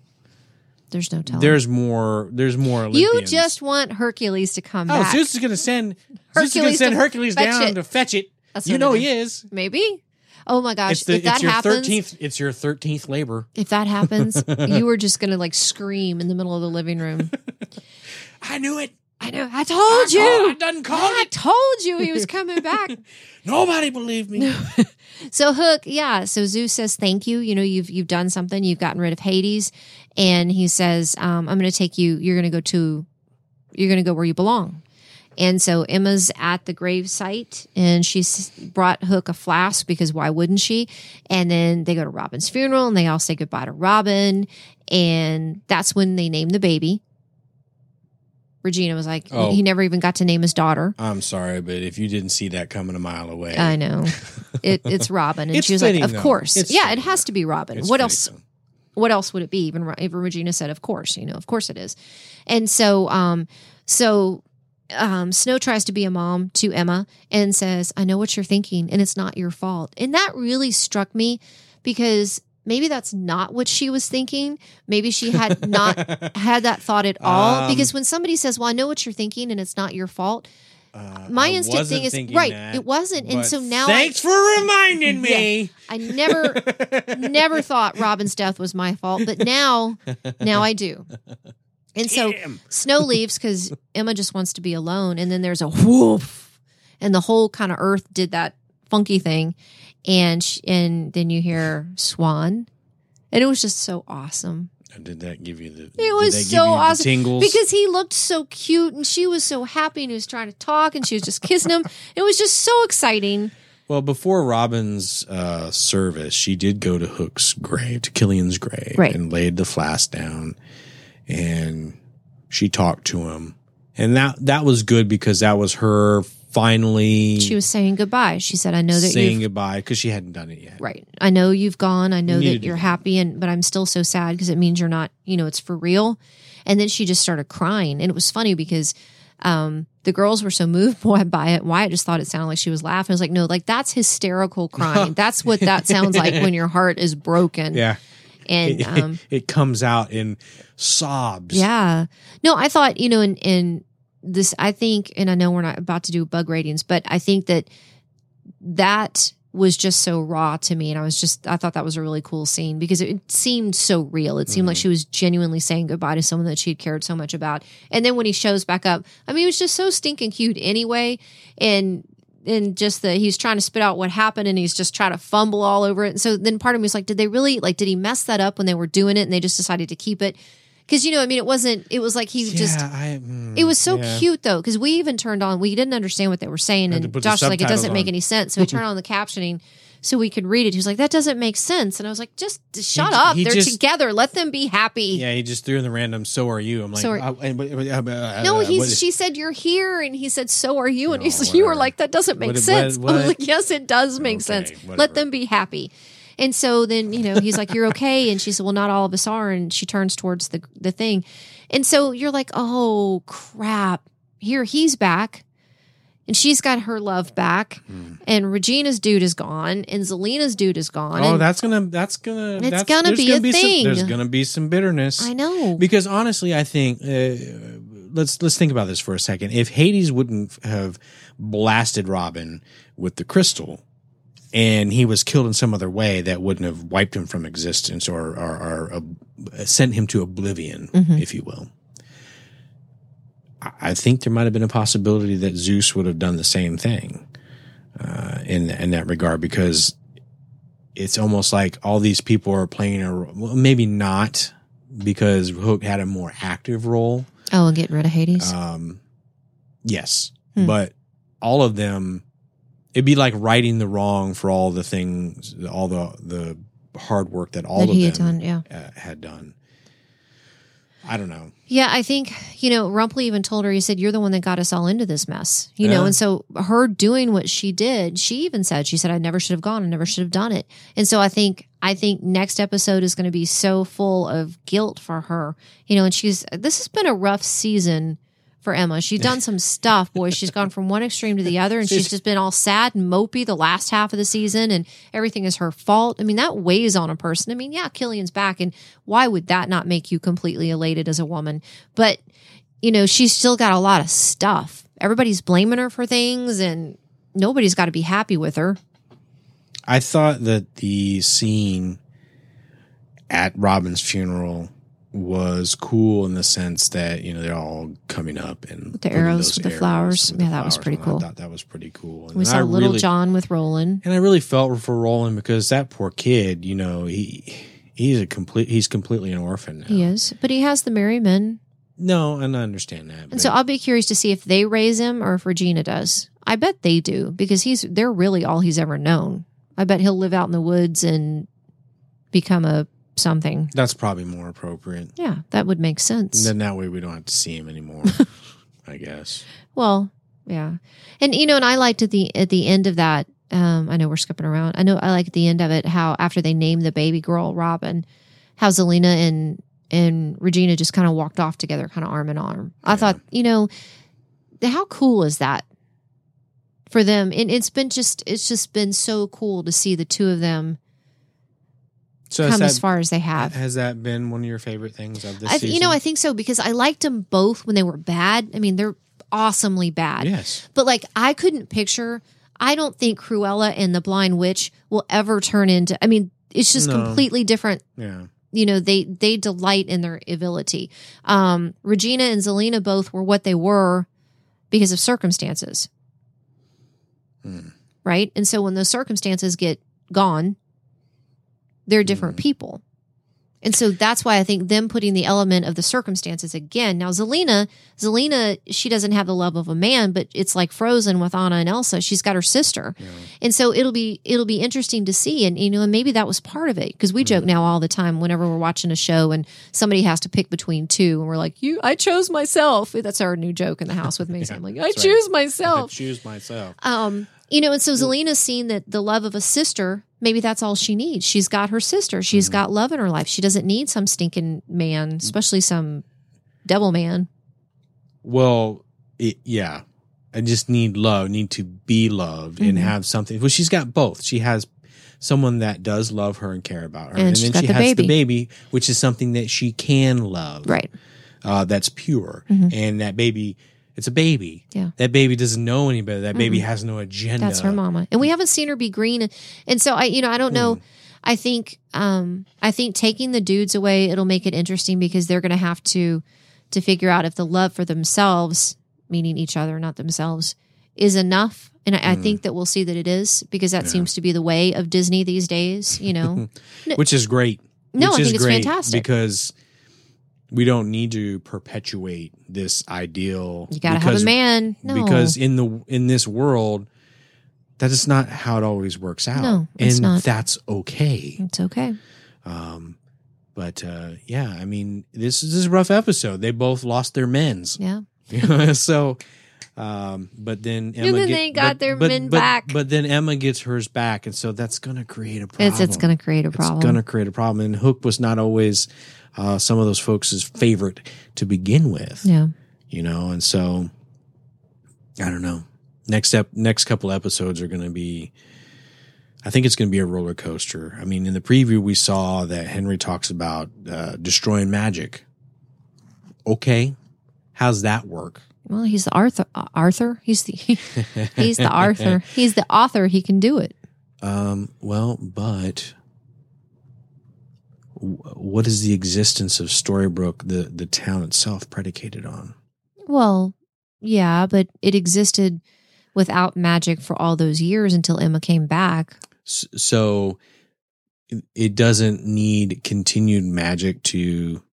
There's no telling. there's more. There's more. you just want Hercules to come Oh, back. Zeus is going to send Zeus is going to send Hercules down it. to fetch it. That's you know he is. Maybe. Oh my gosh! It's the if that it's your happens, thirteenth. It's your thirteenth labor. if that happens, you are just gonna like scream in the middle of the living room. I knew it. I know. I told you. I done called I it. told you he was coming back. Nobody believed me. So Hook, yeah. So Zeus says, "Thank you. You know, you've you've done something. You've gotten rid of Hades." And he says, um, "I'm going to take you. You're going to go to. You're going to go where you belong." And so Emma's at the grave site, and she's brought Hook a flask because why wouldn't she? And then they go to Robin's funeral, and they all say goodbye to Robin, and that's when they name the baby. Regina was like, Oh. he never even got to name his daughter. I'm sorry, but if you didn't see that coming a mile away, I know. It, it's Robin. And It's she was like, Of though. course. It's yeah, fitting. it has to be Robin. it's what else though. What else would it be? Even, even Regina said, Of course, you know, of course it is. And so um so um Snow tries to be a mom to Emma and says, I know what you're thinking, and it's not your fault. And that really struck me because maybe that's not what she was thinking. Maybe she had not had that thought at all. Um, because when somebody says, Well, I know what you're thinking and it's not your fault, Uh, my I instinct thing is right. that, it wasn't. And so now thanks for reminding me. I, I never never thought Robin's death was my fault, but now now I do. And so Damn. Snow leaves because Emma just wants to be alone, and then there's a whoof, and the whole kind of Earth did that funky thing, and sh- and then you hear Swan, and it was just so awesome Did that give you the? It was so awesome because he looked so cute, and she was so happy, and he was trying to talk, and she was just kissing him. It was just so exciting. Well, before Robin's uh, service, she did go to Hook's grave, to Killian's grave, Right. and laid the flask down, and she talked to him, and that that was good because that was her finally She was saying goodbye. She said, "I know that saying you've goodbye because she hadn't done it yet. right. I know you've gone. I know You that you're that. happy, and but I'm still so sad because it means you're not. You know, it's for real." And then she just started crying, and it was funny because um, the girls were so moved by it. Wyatt just thought it sounded like she was laughing. I was like, "No, like that's hysterical crying. that's what that sounds like when your heart is broken." Yeah, and it, um, it comes out in sobs. Yeah. No, I thought, you know, in, in this, I think, and I know we're not about to do bug ratings, but I think that that was just so raw to me. And I was just, I thought that was a really cool scene because it seemed so real. It seemed like mm-hmm. she was genuinely saying goodbye to someone that she had cared so much about. And then when he shows back up, I mean, he was just so stinking cute anyway. And, and just the he's trying to spit out what happened and he's just trying to fumble all over it. And so then part of me was like, did they really like did he mess that up when they were doing it and they just decided to keep it? Because you know, I mean, it wasn't. It was like he Yeah, just. I, mm, It was so yeah. cute though, because we even turned on. We didn't understand what they were saying, and Josh was like, "It doesn't subtitles make any sense." So we turned on the captioning so we could read it. He was like, "That doesn't make sense," and I was like, "Just shut j- up. he They're just- together. Let them be happy." Yeah, he just threw in the random. So are you? I'm like, So are- uh, uh, uh, No, he's. what- she said you're here, and he said, "So are you?" And No, he's, you were like, "That doesn't make What- sense." what- I was like, "Yes, it does make Okay, sense. whatever. Let them be happy." And so then you know he's like, "You're okay," and she said, "Well, not all of us are." And she turns towards the the thing, and so you're like, "Oh crap! Here he's back." And she's got her love back, and Regina's dude is gone, and Zelena's dude is gone. Oh, that's gonna. That's gonna. It's that's, gonna be a some- thing. there's gonna be some bitterness. I know. because honestly, I think uh, let's let's think about this for a second. If Hades wouldn't have blasted Robin with the crystal, and he was killed in some other way that wouldn't have wiped him from existence or or, or uh, sent him to oblivion, Mhm. if you will. I- think there might have been a possibility that Zeus would have done the same thing uh, in in that regard because it's almost like all these people are playing a well, maybe not because Hook had a more active role. oh, and getting rid of Hades. Um, yes, Hmm. but all of them, it'd be like righting the wrong for all the things, all the the hard work that all that of he them had done, yeah. uh, had done. I don't know. Yeah, I think, you know, Rumpley even told her, he said, You're the one that got us all into this mess. You know, and so her doing what she did, she even said, She said, I never should have gone, I never should have done it. And so I think I think next episode is going to be so full of guilt for her. You know, and she's this has been a rough season for Emma. She's done some stuff, boy. She's gone from one extreme to the other, and she's She's- just been all sad and mopey the last half of the season, and everything is her fault. I mean, that weighs on a person. I mean, yeah, Killian's back, and why would that not make you completely elated as a woman? But you know, she's still got a lot of stuff. Everybody's blaming her for things, and nobody's got to be happy with her. I thought that the scene at Robin's funeral was cool in the sense that you know they're all coming up and with the arrows with the arrows flowers. with the Yeah, that was pretty cool. I thought that was pretty cool. And We I saw little really- John with Roland. and I really felt for Roland because that poor kid, you know, he he's a complete he's completely an orphan now. He is, but he has the merry men. No, and I understand that. And but- so I'll be curious to see if they raise him or if Regina does. I bet they do because he's they're really all he's ever known. I bet he'll live out in the woods and become a something. that's probably more appropriate. Yeah, that would make sense. Then that way we don't have to see him anymore. I guess. well, yeah. And you know, and I liked at the at the end of that um I know we're skipping around. I know I like at the end of it how after they named the baby girl Robin, how Zelena and and Regina just kind of walked off together, kind of arm in arm. I Yeah. thought, you know, how cool is that for them? And it's been just it's just been so cool to see the two of them So come that, as far as they have. has that been one of your favorite things of this I, season? you know, I think so because I liked them both when they were bad. I mean, they're awesomely bad. yes. But like, I couldn't picture. I don't think Cruella and the Blind Witch will ever turn into. I mean, it's just No. completely different. Yeah. You know, they they delight in their ability. Um, Regina and Zelena both were what they were because of circumstances, Hmm. right? And so when those circumstances get gone, they're different Mhm. people. And so that's why I think them putting the element of the circumstances again. Now Zelena, Zelena, she doesn't have the love of a man, but it's like Frozen with Anna and Elsa. She's got her sister. Yeah. And so it'll be it'll be interesting to see and you know and maybe that was part of it because we Mm. joke now all the time whenever we're watching a show and somebody has to pick between two and we're like you I chose myself that's our new joke in the house with me Yeah, I'm like I right. choose I myself choose myself. um you know and so Zelena's seen that the love of a sister maybe that's all she needs she's got her sister She's Mhm. got love in her life she doesn't need some stinking man especially some devil man Well, it, yeah. I just need love, need to be loved and Mhm. have something. Well, she's got both. She has someone that does love her and care about her. And she's got she the has baby. the baby, which is something that she can love. right Uh, that's pure. Mhm. And that baby, it's a baby. Yeah. That baby doesn't know any better. That baby Mhm. has no agenda. That's her mama. And we haven't seen her be green. And so I, you know, I don't know. Hmm. I think, um, I think taking the dudes away, it'll make it interesting because they're going to have to, to figure out if the love for themselves, meaning each other, not themselves, is enough. And I, I Hmm. think that we'll see that it is because that Yeah. seems to be the way of Disney these days, you know? Which is great. No, Which I is think it's great fantastic. Because we don't need to perpetuate this ideal. You got to have a because- man. No. because in the in this world that is not how it always works out No, it's and not. that's okay it's okay. um but uh yeah i mean this, this is a rough episode they both lost their men's Yeah. so um but then Emma and then get- they got but- their but- men but- back. but then Emma gets hers back and so that's gonna create a problem It's, it's going to create a problem. it's gonna create a problem and Hook was not always uh some of those folks' favorite to begin with yeah. you know and so i don't know next step next couple episodes are going to be i think it's going to be a roller coaster i mean in the preview we saw that henry talks about uh, destroying magic okay how's that work Well, he's the Arthur. uh, Arthur. He's the he's the Arthur. He's the author. He can do it. um well but what is the existence of Storybrooke, the the town itself, predicated on? Well, yeah, but it existed without magic for all those years until Emma came back. So it- doesn't need continued magic to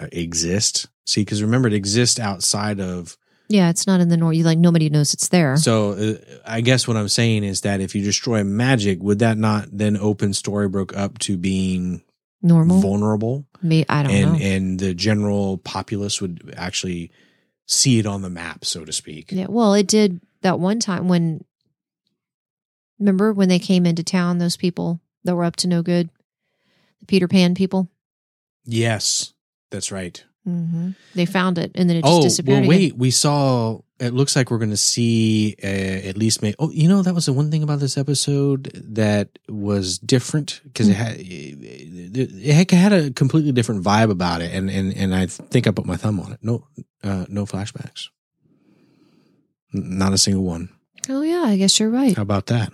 uh, exist see because remember it exists outside of Yeah, it's not in the north. You like nobody knows it's there. so uh, i guess what i'm saying is that if you destroy magic would that not then open storybrooke up to being Normal. vulnerable, Me, I don't and know. and the general populace would actually see it on the map, so to speak. yeah. Well, it did that one time when. Remember when they came into town? Those people that were up to no good, the Peter Pan people. Yes, that's right. Hmm They found it and then it just Oh, disappeared. well, again. wait. We saw. It looks like we're going to see uh, at least. May, oh, you know that was the one thing about this episode that was different because it had it had- had a completely different vibe about it, and and and I think I put my thumb on it. No, uh, no flashbacks. Not a single one. Oh yeah, I guess you're right. How about that?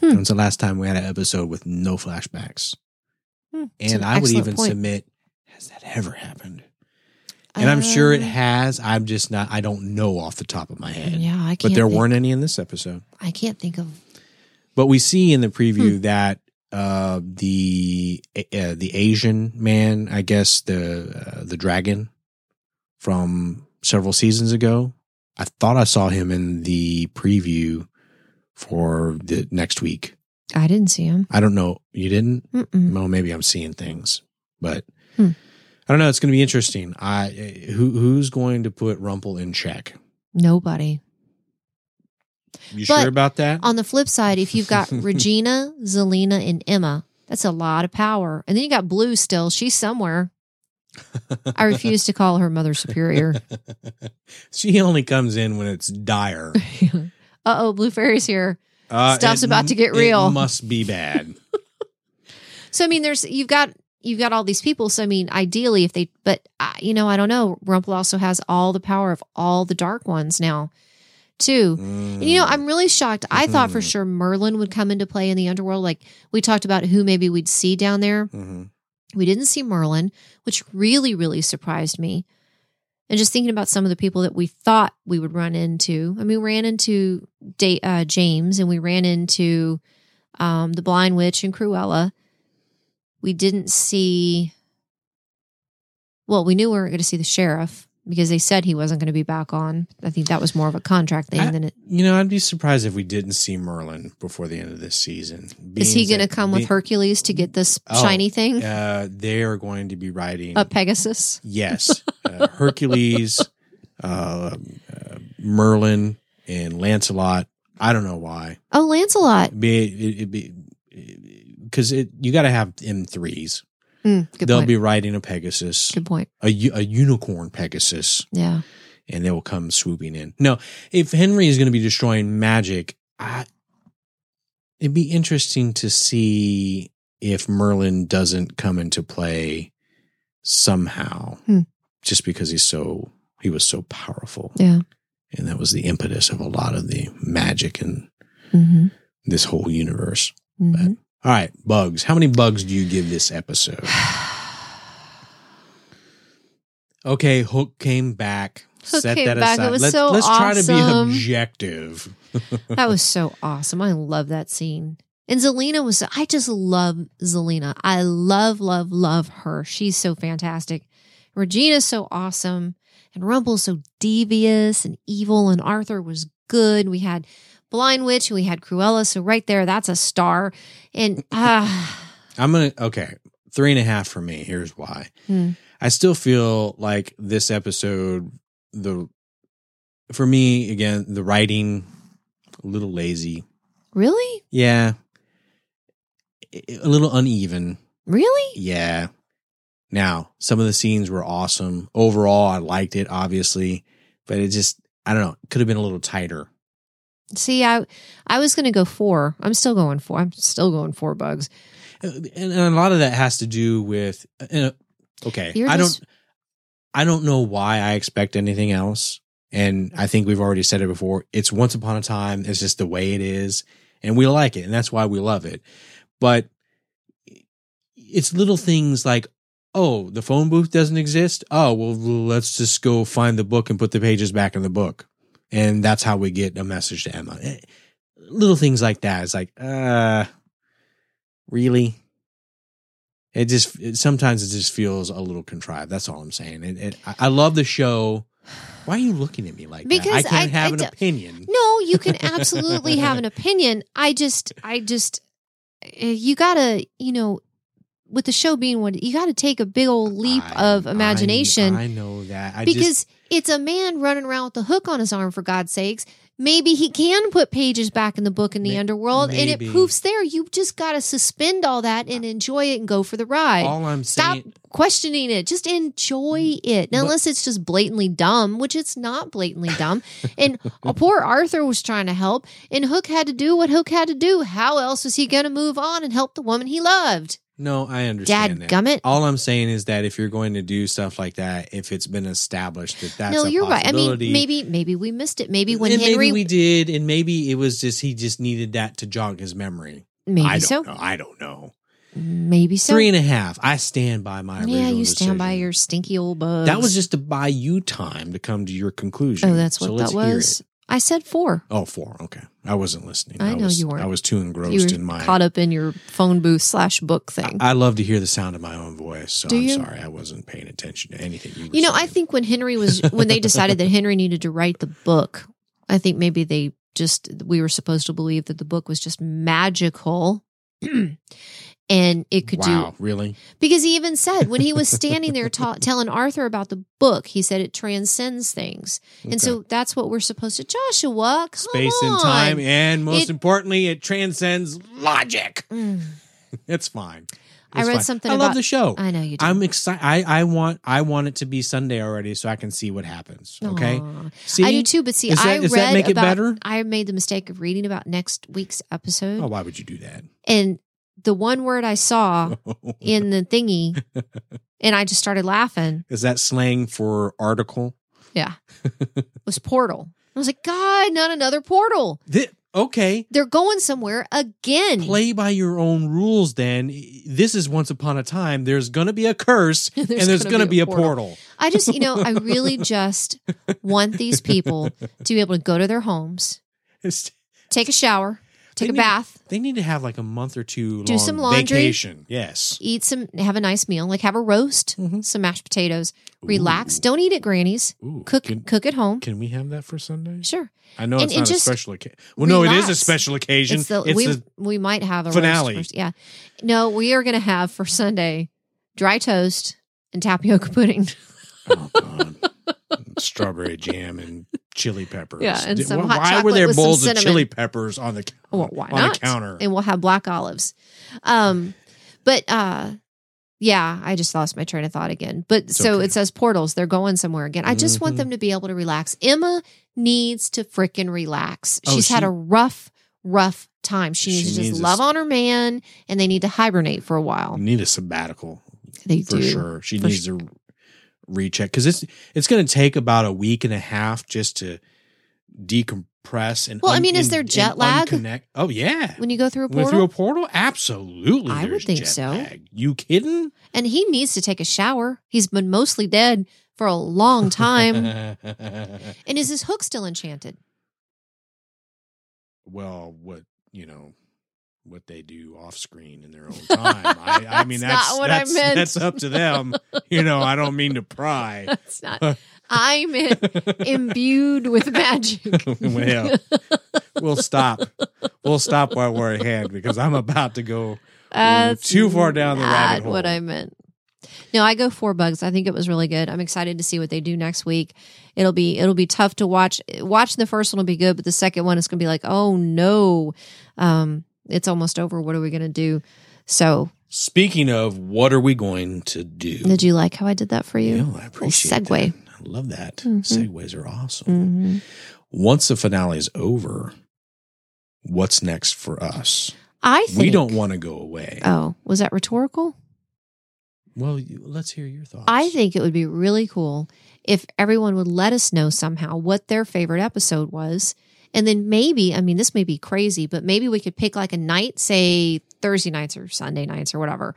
Hmm. When's the last time we had an episode with no flashbacks? Hmm, And an I would even point. submit, has that ever happened? And I'm sure it Uh, has. I'm just not. I don't know off the top of my head. Yeah, I can't. but there think- weren't any in this episode. I can't think of. But we see in the Hmm. preview that uh, the uh, the Asian man, I guess the uh, the dragon from several seasons ago. I thought I saw him in the preview for the next week. I didn't see him. I don't know. You didn't? Mm-mm. Well, maybe I'm seeing things, but Hmm. I don't know. It's going to be interesting. I who who's going to put Rumple in check? Nobody. You But sure about that? On the flip side, if you've got Regina, Zelena, and Emma, that's a lot of power. And then you got Blue still. She's somewhere. I refuse to call her Mother Superior. she only comes in when it's dire. uh oh, Blue Fairy's here. Uh, Stuff's about to get it real. must be bad. So I mean, there's you've got you've got all these people. So I mean, ideally, if they, but uh, you know, I don't know. Rumple also has all the power of all the dark ones now, too. And, you know, I'm really shocked. I thought for Mhm. sure Merlin would come into play in the underworld. Like we talked about who maybe we'd see down there. Mhm. We didn't see Merlin, which really, really surprised me. And just thinking about some of the people that we thought we would run into. I mean, we ran into uh, James and we ran into um, the Blind Witch and Cruella. We didn't see. Well, we knew we weren't going to see the sheriff because they said he wasn't going to be back on. I think that was more of a contract thing I- than it. You know, I'd be surprised if we didn't see Merlin before the end of this season. Is he going to come with Hercules to get this Oh, shiny thing? Uh, they are going to be riding. A Pegasus? Yes, uh, Hercules, uh, uh, Merlin, and Lancelot. I don't know why. Oh, Lancelot. Be it, it be because it you got to have M threes. Mm, They'll point. be riding a Pegasus, good point. a a unicorn Pegasus, Yeah. and they will come swooping in. No, if Henry is going to be destroying magic, I, it'd be interesting to see if Merlin doesn't come into play somehow, Hmm. just because he's so he was so powerful, Yeah. and that was the impetus of a lot of the magic in Mm-hmm. this whole universe. Mm-hmm. All right, bugs. How many bugs do you give this episode? Okay, Hook came back. Hook Set came that back. It aside. was let's so let's try to be objective. that was so awesome. I love that scene. And Zelena was, I just love Zelena. I love, love, love her. She's so fantastic. Regina's so awesome. And Rumple's so devious and evil. And Arthur was good. We had Blind Witch. We had Cruella. So right there, that's a star. And ah, I'm gonna okay, three and a half for me. Here's why. Hmm. I still feel like this episode, the for me again, the writing a little lazy. really? Yeah, a little uneven. Really? Yeah. Now, some of the scenes were awesome. Overall, I liked it, obviously, but it just, I don't know, could have been a little tighter. See, I I was going to go four. I'm still going four. I'm still going four bugs. And, and a lot of that has to do with, uh, okay, You're I just- don't, I don't know why I expect anything else. And I think we've already said it before. It's once upon a time. It's just the way it is. And we like it. And that's why we love it. But it's little things like, oh, the phone booth doesn't exist. Oh, well, let's just go find the book and put the pages back in the book. And that's how we get a message to Emma. Eh, Little things like that. It's like, uh, really? It just, it, sometimes it just feels a little contrived. That's all I'm saying. It, it, I- love the show. Why are you looking at me like that? Because I can't I- have I an d- opinion. No, you can absolutely have an opinion. I just, I just, eh, you gotta, you know, with the show being what you got to take a big old leap I- of imagination I, I know that. I because just, it's a man running around with a hook on his arm for God's sakes. Maybe he can put pages back in the book in the May- underworld and it maybe. poofs there. You just got to suspend all that and enjoy it and go for the ride. all I'm Stop saying. questioning it. Just enjoy mm, it. But- Unless it's just blatantly dumb, which it's not blatantly dumb. and poor Arthur was trying to help, and Hook had to do what Hook had to do. How else was he going to move on and help the woman he loved? No, I understand Dad that. gummit. All I'm saying is that if you're going to do stuff like that, if it's been established that that's no, you're right. I mean, maybe maybe we missed it. Maybe when and Henry, maybe we did, and maybe it was just he just needed that to jog his memory. maybe I don't so, know. I don't know. maybe so. Three and a half. I stand by my yeah, you stand by your stinky old bugs. That was just to buy you time to come to your conclusion. oh, that's what let's that was. I said four. Oh, four. Okay, I wasn't listening. I know was, you weren't. I was too engrossed in my. caught up in your phone booth slash book thing. I love to hear the sound of my own voice. So Do I'm you? sorry, I wasn't paying attention to anything you. Were You know, I think when Henry was when they decided that Henry needed to write the book, I think maybe they just we were supposed to believe that the book was just magical. and it could wow, do really? because he even said when he was standing there ta- telling Arthur about the book, he said it transcends things, and Okay. so that's what we're supposed to. Joshua, come space and time, and most It- importantly, it transcends logic. Mm, It's fine. I read fine. something I about- love the show. I know you. Do. I'm excited. I, I want I want it to be Sunday already, so I can see what happens. Okay. Aw. See, I do too, but see, Is that- I does read that make it about. better? I made the mistake of reading about next week's episode, Oh, why would you do that? and the one word I saw in the thingy, and I just started laughing. Is that slang for article? Yeah, it was portal? I was like, God, not another portal. Thi- okay. They're going somewhere again. Play by your own rules. Then this is once upon a time. There's going to be a curse, There's and there's gonna be be a a portal. portal. I just, you know, I really just want these people to be able to go to their homes, It's- take a shower, take They a need- bath, they need to have like a month or two Do long some laundry. vacation. Yes. eat some, have a nice meal, like have a roast, Mhm. some mashed potatoes, relax. Ooh. Don't eat at Granny's. Ooh. Cook, Can, cook at home. can we have that for Sunday? Sure. I know And- it's not a special occasion. Well, no, it is a special occasion. It's the, It's we, we might have a finale. roast. Yeah. No, we are going to have for Sunday dry toast and tapioca pudding. oh god, strawberry jam and chili peppers. Yeah, and Did- some why hot why were there bowls of chili peppers on the Well, why on not? the counter? and we'll have black olives. Um, but uh, yeah, I just lost my train of thought again. But so okay. it says portals; they're going somewhere again. I just want Mhm. them to be able to relax. Emma needs to freaking relax. Oh, She's had a rough, rough time. She needs She to just a love s- on her man, and they need to hibernate for a while. need a sabbatical They for do. sure. She For needs to recheck because it's it's going to take about a week and a half just to decompress and Well, I mean, is there jet lag? Oh yeah. When you go through a portal, through a portal? Absolutely. I would think jet so. lag. You kidding? and he needs to take a shower. He's been mostly dead for a long time. and is his hook still enchanted? well, what you know, what they do off screen in their own time. I, I mean, That's that's what I that's, meant. that's up to them. You know, I don't mean to pry. That's not. I meant imbued with magic. well, we'll stop. We'll stop while we're ahead because I'm about to go. That's too far down the rabbit What. I meant. No, I go four bugs. I think it was really good. I'm excited to see what they do next week. It'll be it'll be tough to watch. Watching the first one will be good, but the second one is going to be like, oh no, um, it's almost over. What are we going to do? So, Speaking of, what are we going to do? did you like how I did that for you? Yeah, I appreciate segue. that. I love that. Mhm. Segues are awesome. hmm Once the finale is over, what's next for us? I think we don't want to go away. Oh, was that rhetorical? well, you, let's hear your thoughts. I think it would be really cool if everyone would let us know somehow what their favorite episode was. And then maybe, I mean, this may be crazy, but maybe we could pick like a night, say Thursday nights or Sunday nights or whatever.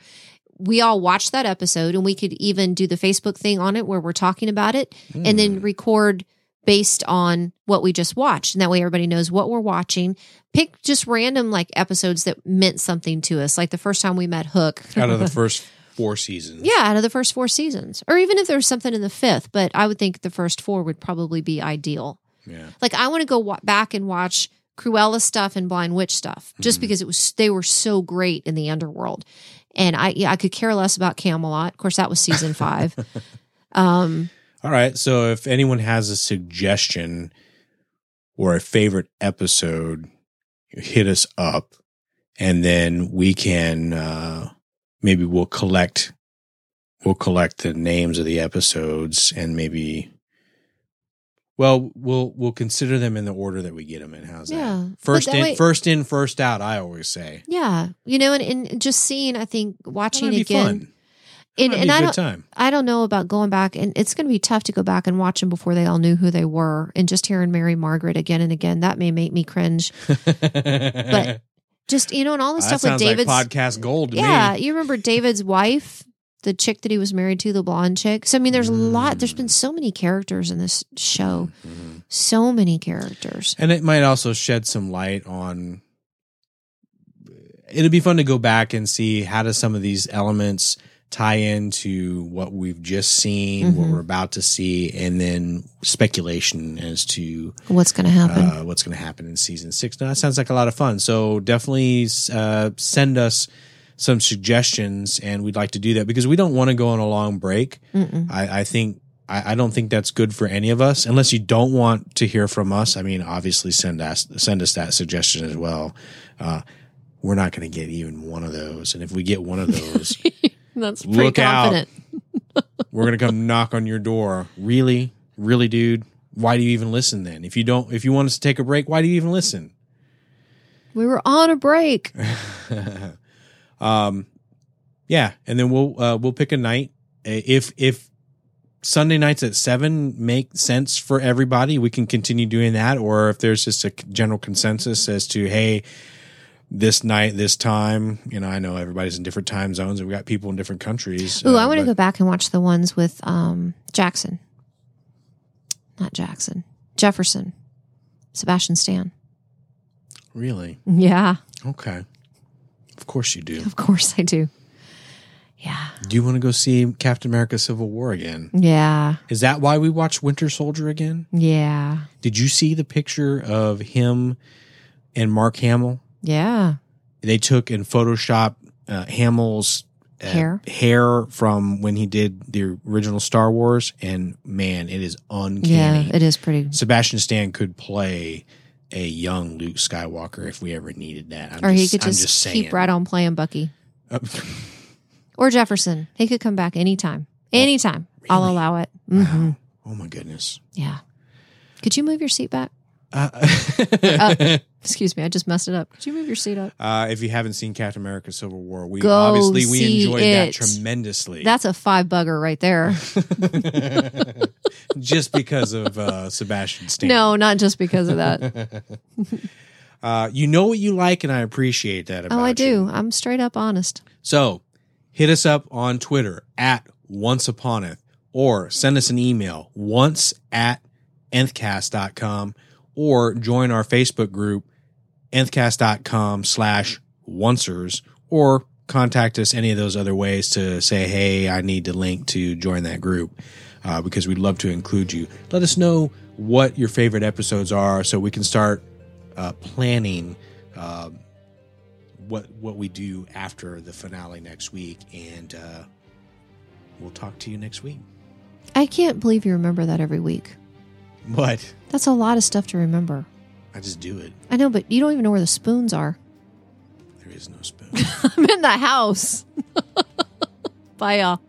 We all watch that episode and we could even do the Facebook thing on it where we're talking about it and then Mm. record based on what we just watched. And that way everybody knows what we're watching. Pick just random like episodes that meant something to us. Like the first time we met Hook. out of the first four seasons. Yeah, out of the first four seasons. Or even if there's something in the fifth, but I would think the first four would probably be ideal. Yeah. Like I want to go wa- back and watch Cruella stuff and Blind Witch stuff, just Mhm. because it was they were so great in the underworld, and I yeah, I could care less about Camelot. Of course, that was season five. um, All right. So if anyone has a suggestion or a favorite episode, hit us up and then we can uh maybe we'll collect we'll collect the names of the episodes and maybe well we'll we'll consider them in the order that we get them in how's Yeah, that first that in way- first in first out i always say yeah, you know, and, and just seeing, I think watching again, fun. and, and I good don't, time I don't know about going back, and it's going to be tough to go back and watch them before they all knew who they were, and just hearing Mary Margaret again and again that may make me cringe. but Just you know, and all the stuff with David's. like podcast gold yeah, me you remember David's wife, the chick that he was married to, the blonde chick. So I mean, there's a lot. There's been so many characters in this show, Mhm. so many characters. And it might also shed some light on. It'd be fun to go back and see how does some of these elements tie into what we've just seen, what Mhm. we're about to see, and then speculation as to What's going to happen? uh, what's going to happen in season six. Now that sounds like a lot of fun. So definitely uh, send us some suggestions, and we'd like to do that because we don't want to go on a long break. I, I think I, I don't think that's good for any of us unless you don't want to hear from us. I mean, obviously send us send us that suggestion as well. Uh, we're not going to get even one of those, and if we get one of those, That's look out. we're going to come knock on your door. Really, really, dude. Why do you even listen then? If you don't, if you want us to take a break, why do you even listen? We were on a break. um, yeah, and then we'll uh, we'll pick a night. If if Sunday nights at seven make sense for everybody, we can continue doing that. Or if there's just a general consensus as to hey, this night, this time, you know, I know everybody's in different time zones, and we got people in different countries. Ooh, uh, I want to go back and watch the ones with um, Jackson. Not Jackson. Jefferson. Sebastian Stan. Really? Yeah, Okay. Of course you do. of course I do. Yeah. Do you want to go see Captain America: Civil War again? Yeah. Is that why we watched Winter Soldier again? Yeah. Did you see the picture of him and Mark Hamill? Yeah. They took and photoshopped uh, Hamill's uh, Hair? hair from when he did the original Star Wars, and man, it is uncanny. Yeah. It is pretty. Sebastian Stan could play a young Luke Skywalker if we ever needed that. I'm Or he could I'm just, keep right on playing Bucky. Uh, Or Jefferson. He could come back anytime. Anytime. I'll allow it. hmm oh my goodness. Yeah. Could you move your seat back? Uh, Excuse me. I just messed it up. Could you move your seat up? Uh, if you haven't seen Captain America: Civil War, we Go obviously we enjoyed that tremendously. That's a five bugger right there. just because of uh, Sebastian Stan. No, not just because of that. uh, you know what you like, and I appreciate that. About oh, I you. do. I'm straight up honest. So, hit us up on Twitter at Once Uponeth, or send us an email once at nthcast.com, or join our Facebook group nthcast.com slash oncers, or contact us any of those other ways to say, hey, I need to link to join that group uh, because we'd love to include you. Let us know what your favorite episodes are so we can start uh, planning um, what what we do after the finale next week, and uh, we'll talk to you next week. I can't believe you remember that every week. What? That's a lot of stuff to remember. I just do it. I know, but you don't even know where the spoons are. There is no spoon. I'm in the house. Bye, y'all.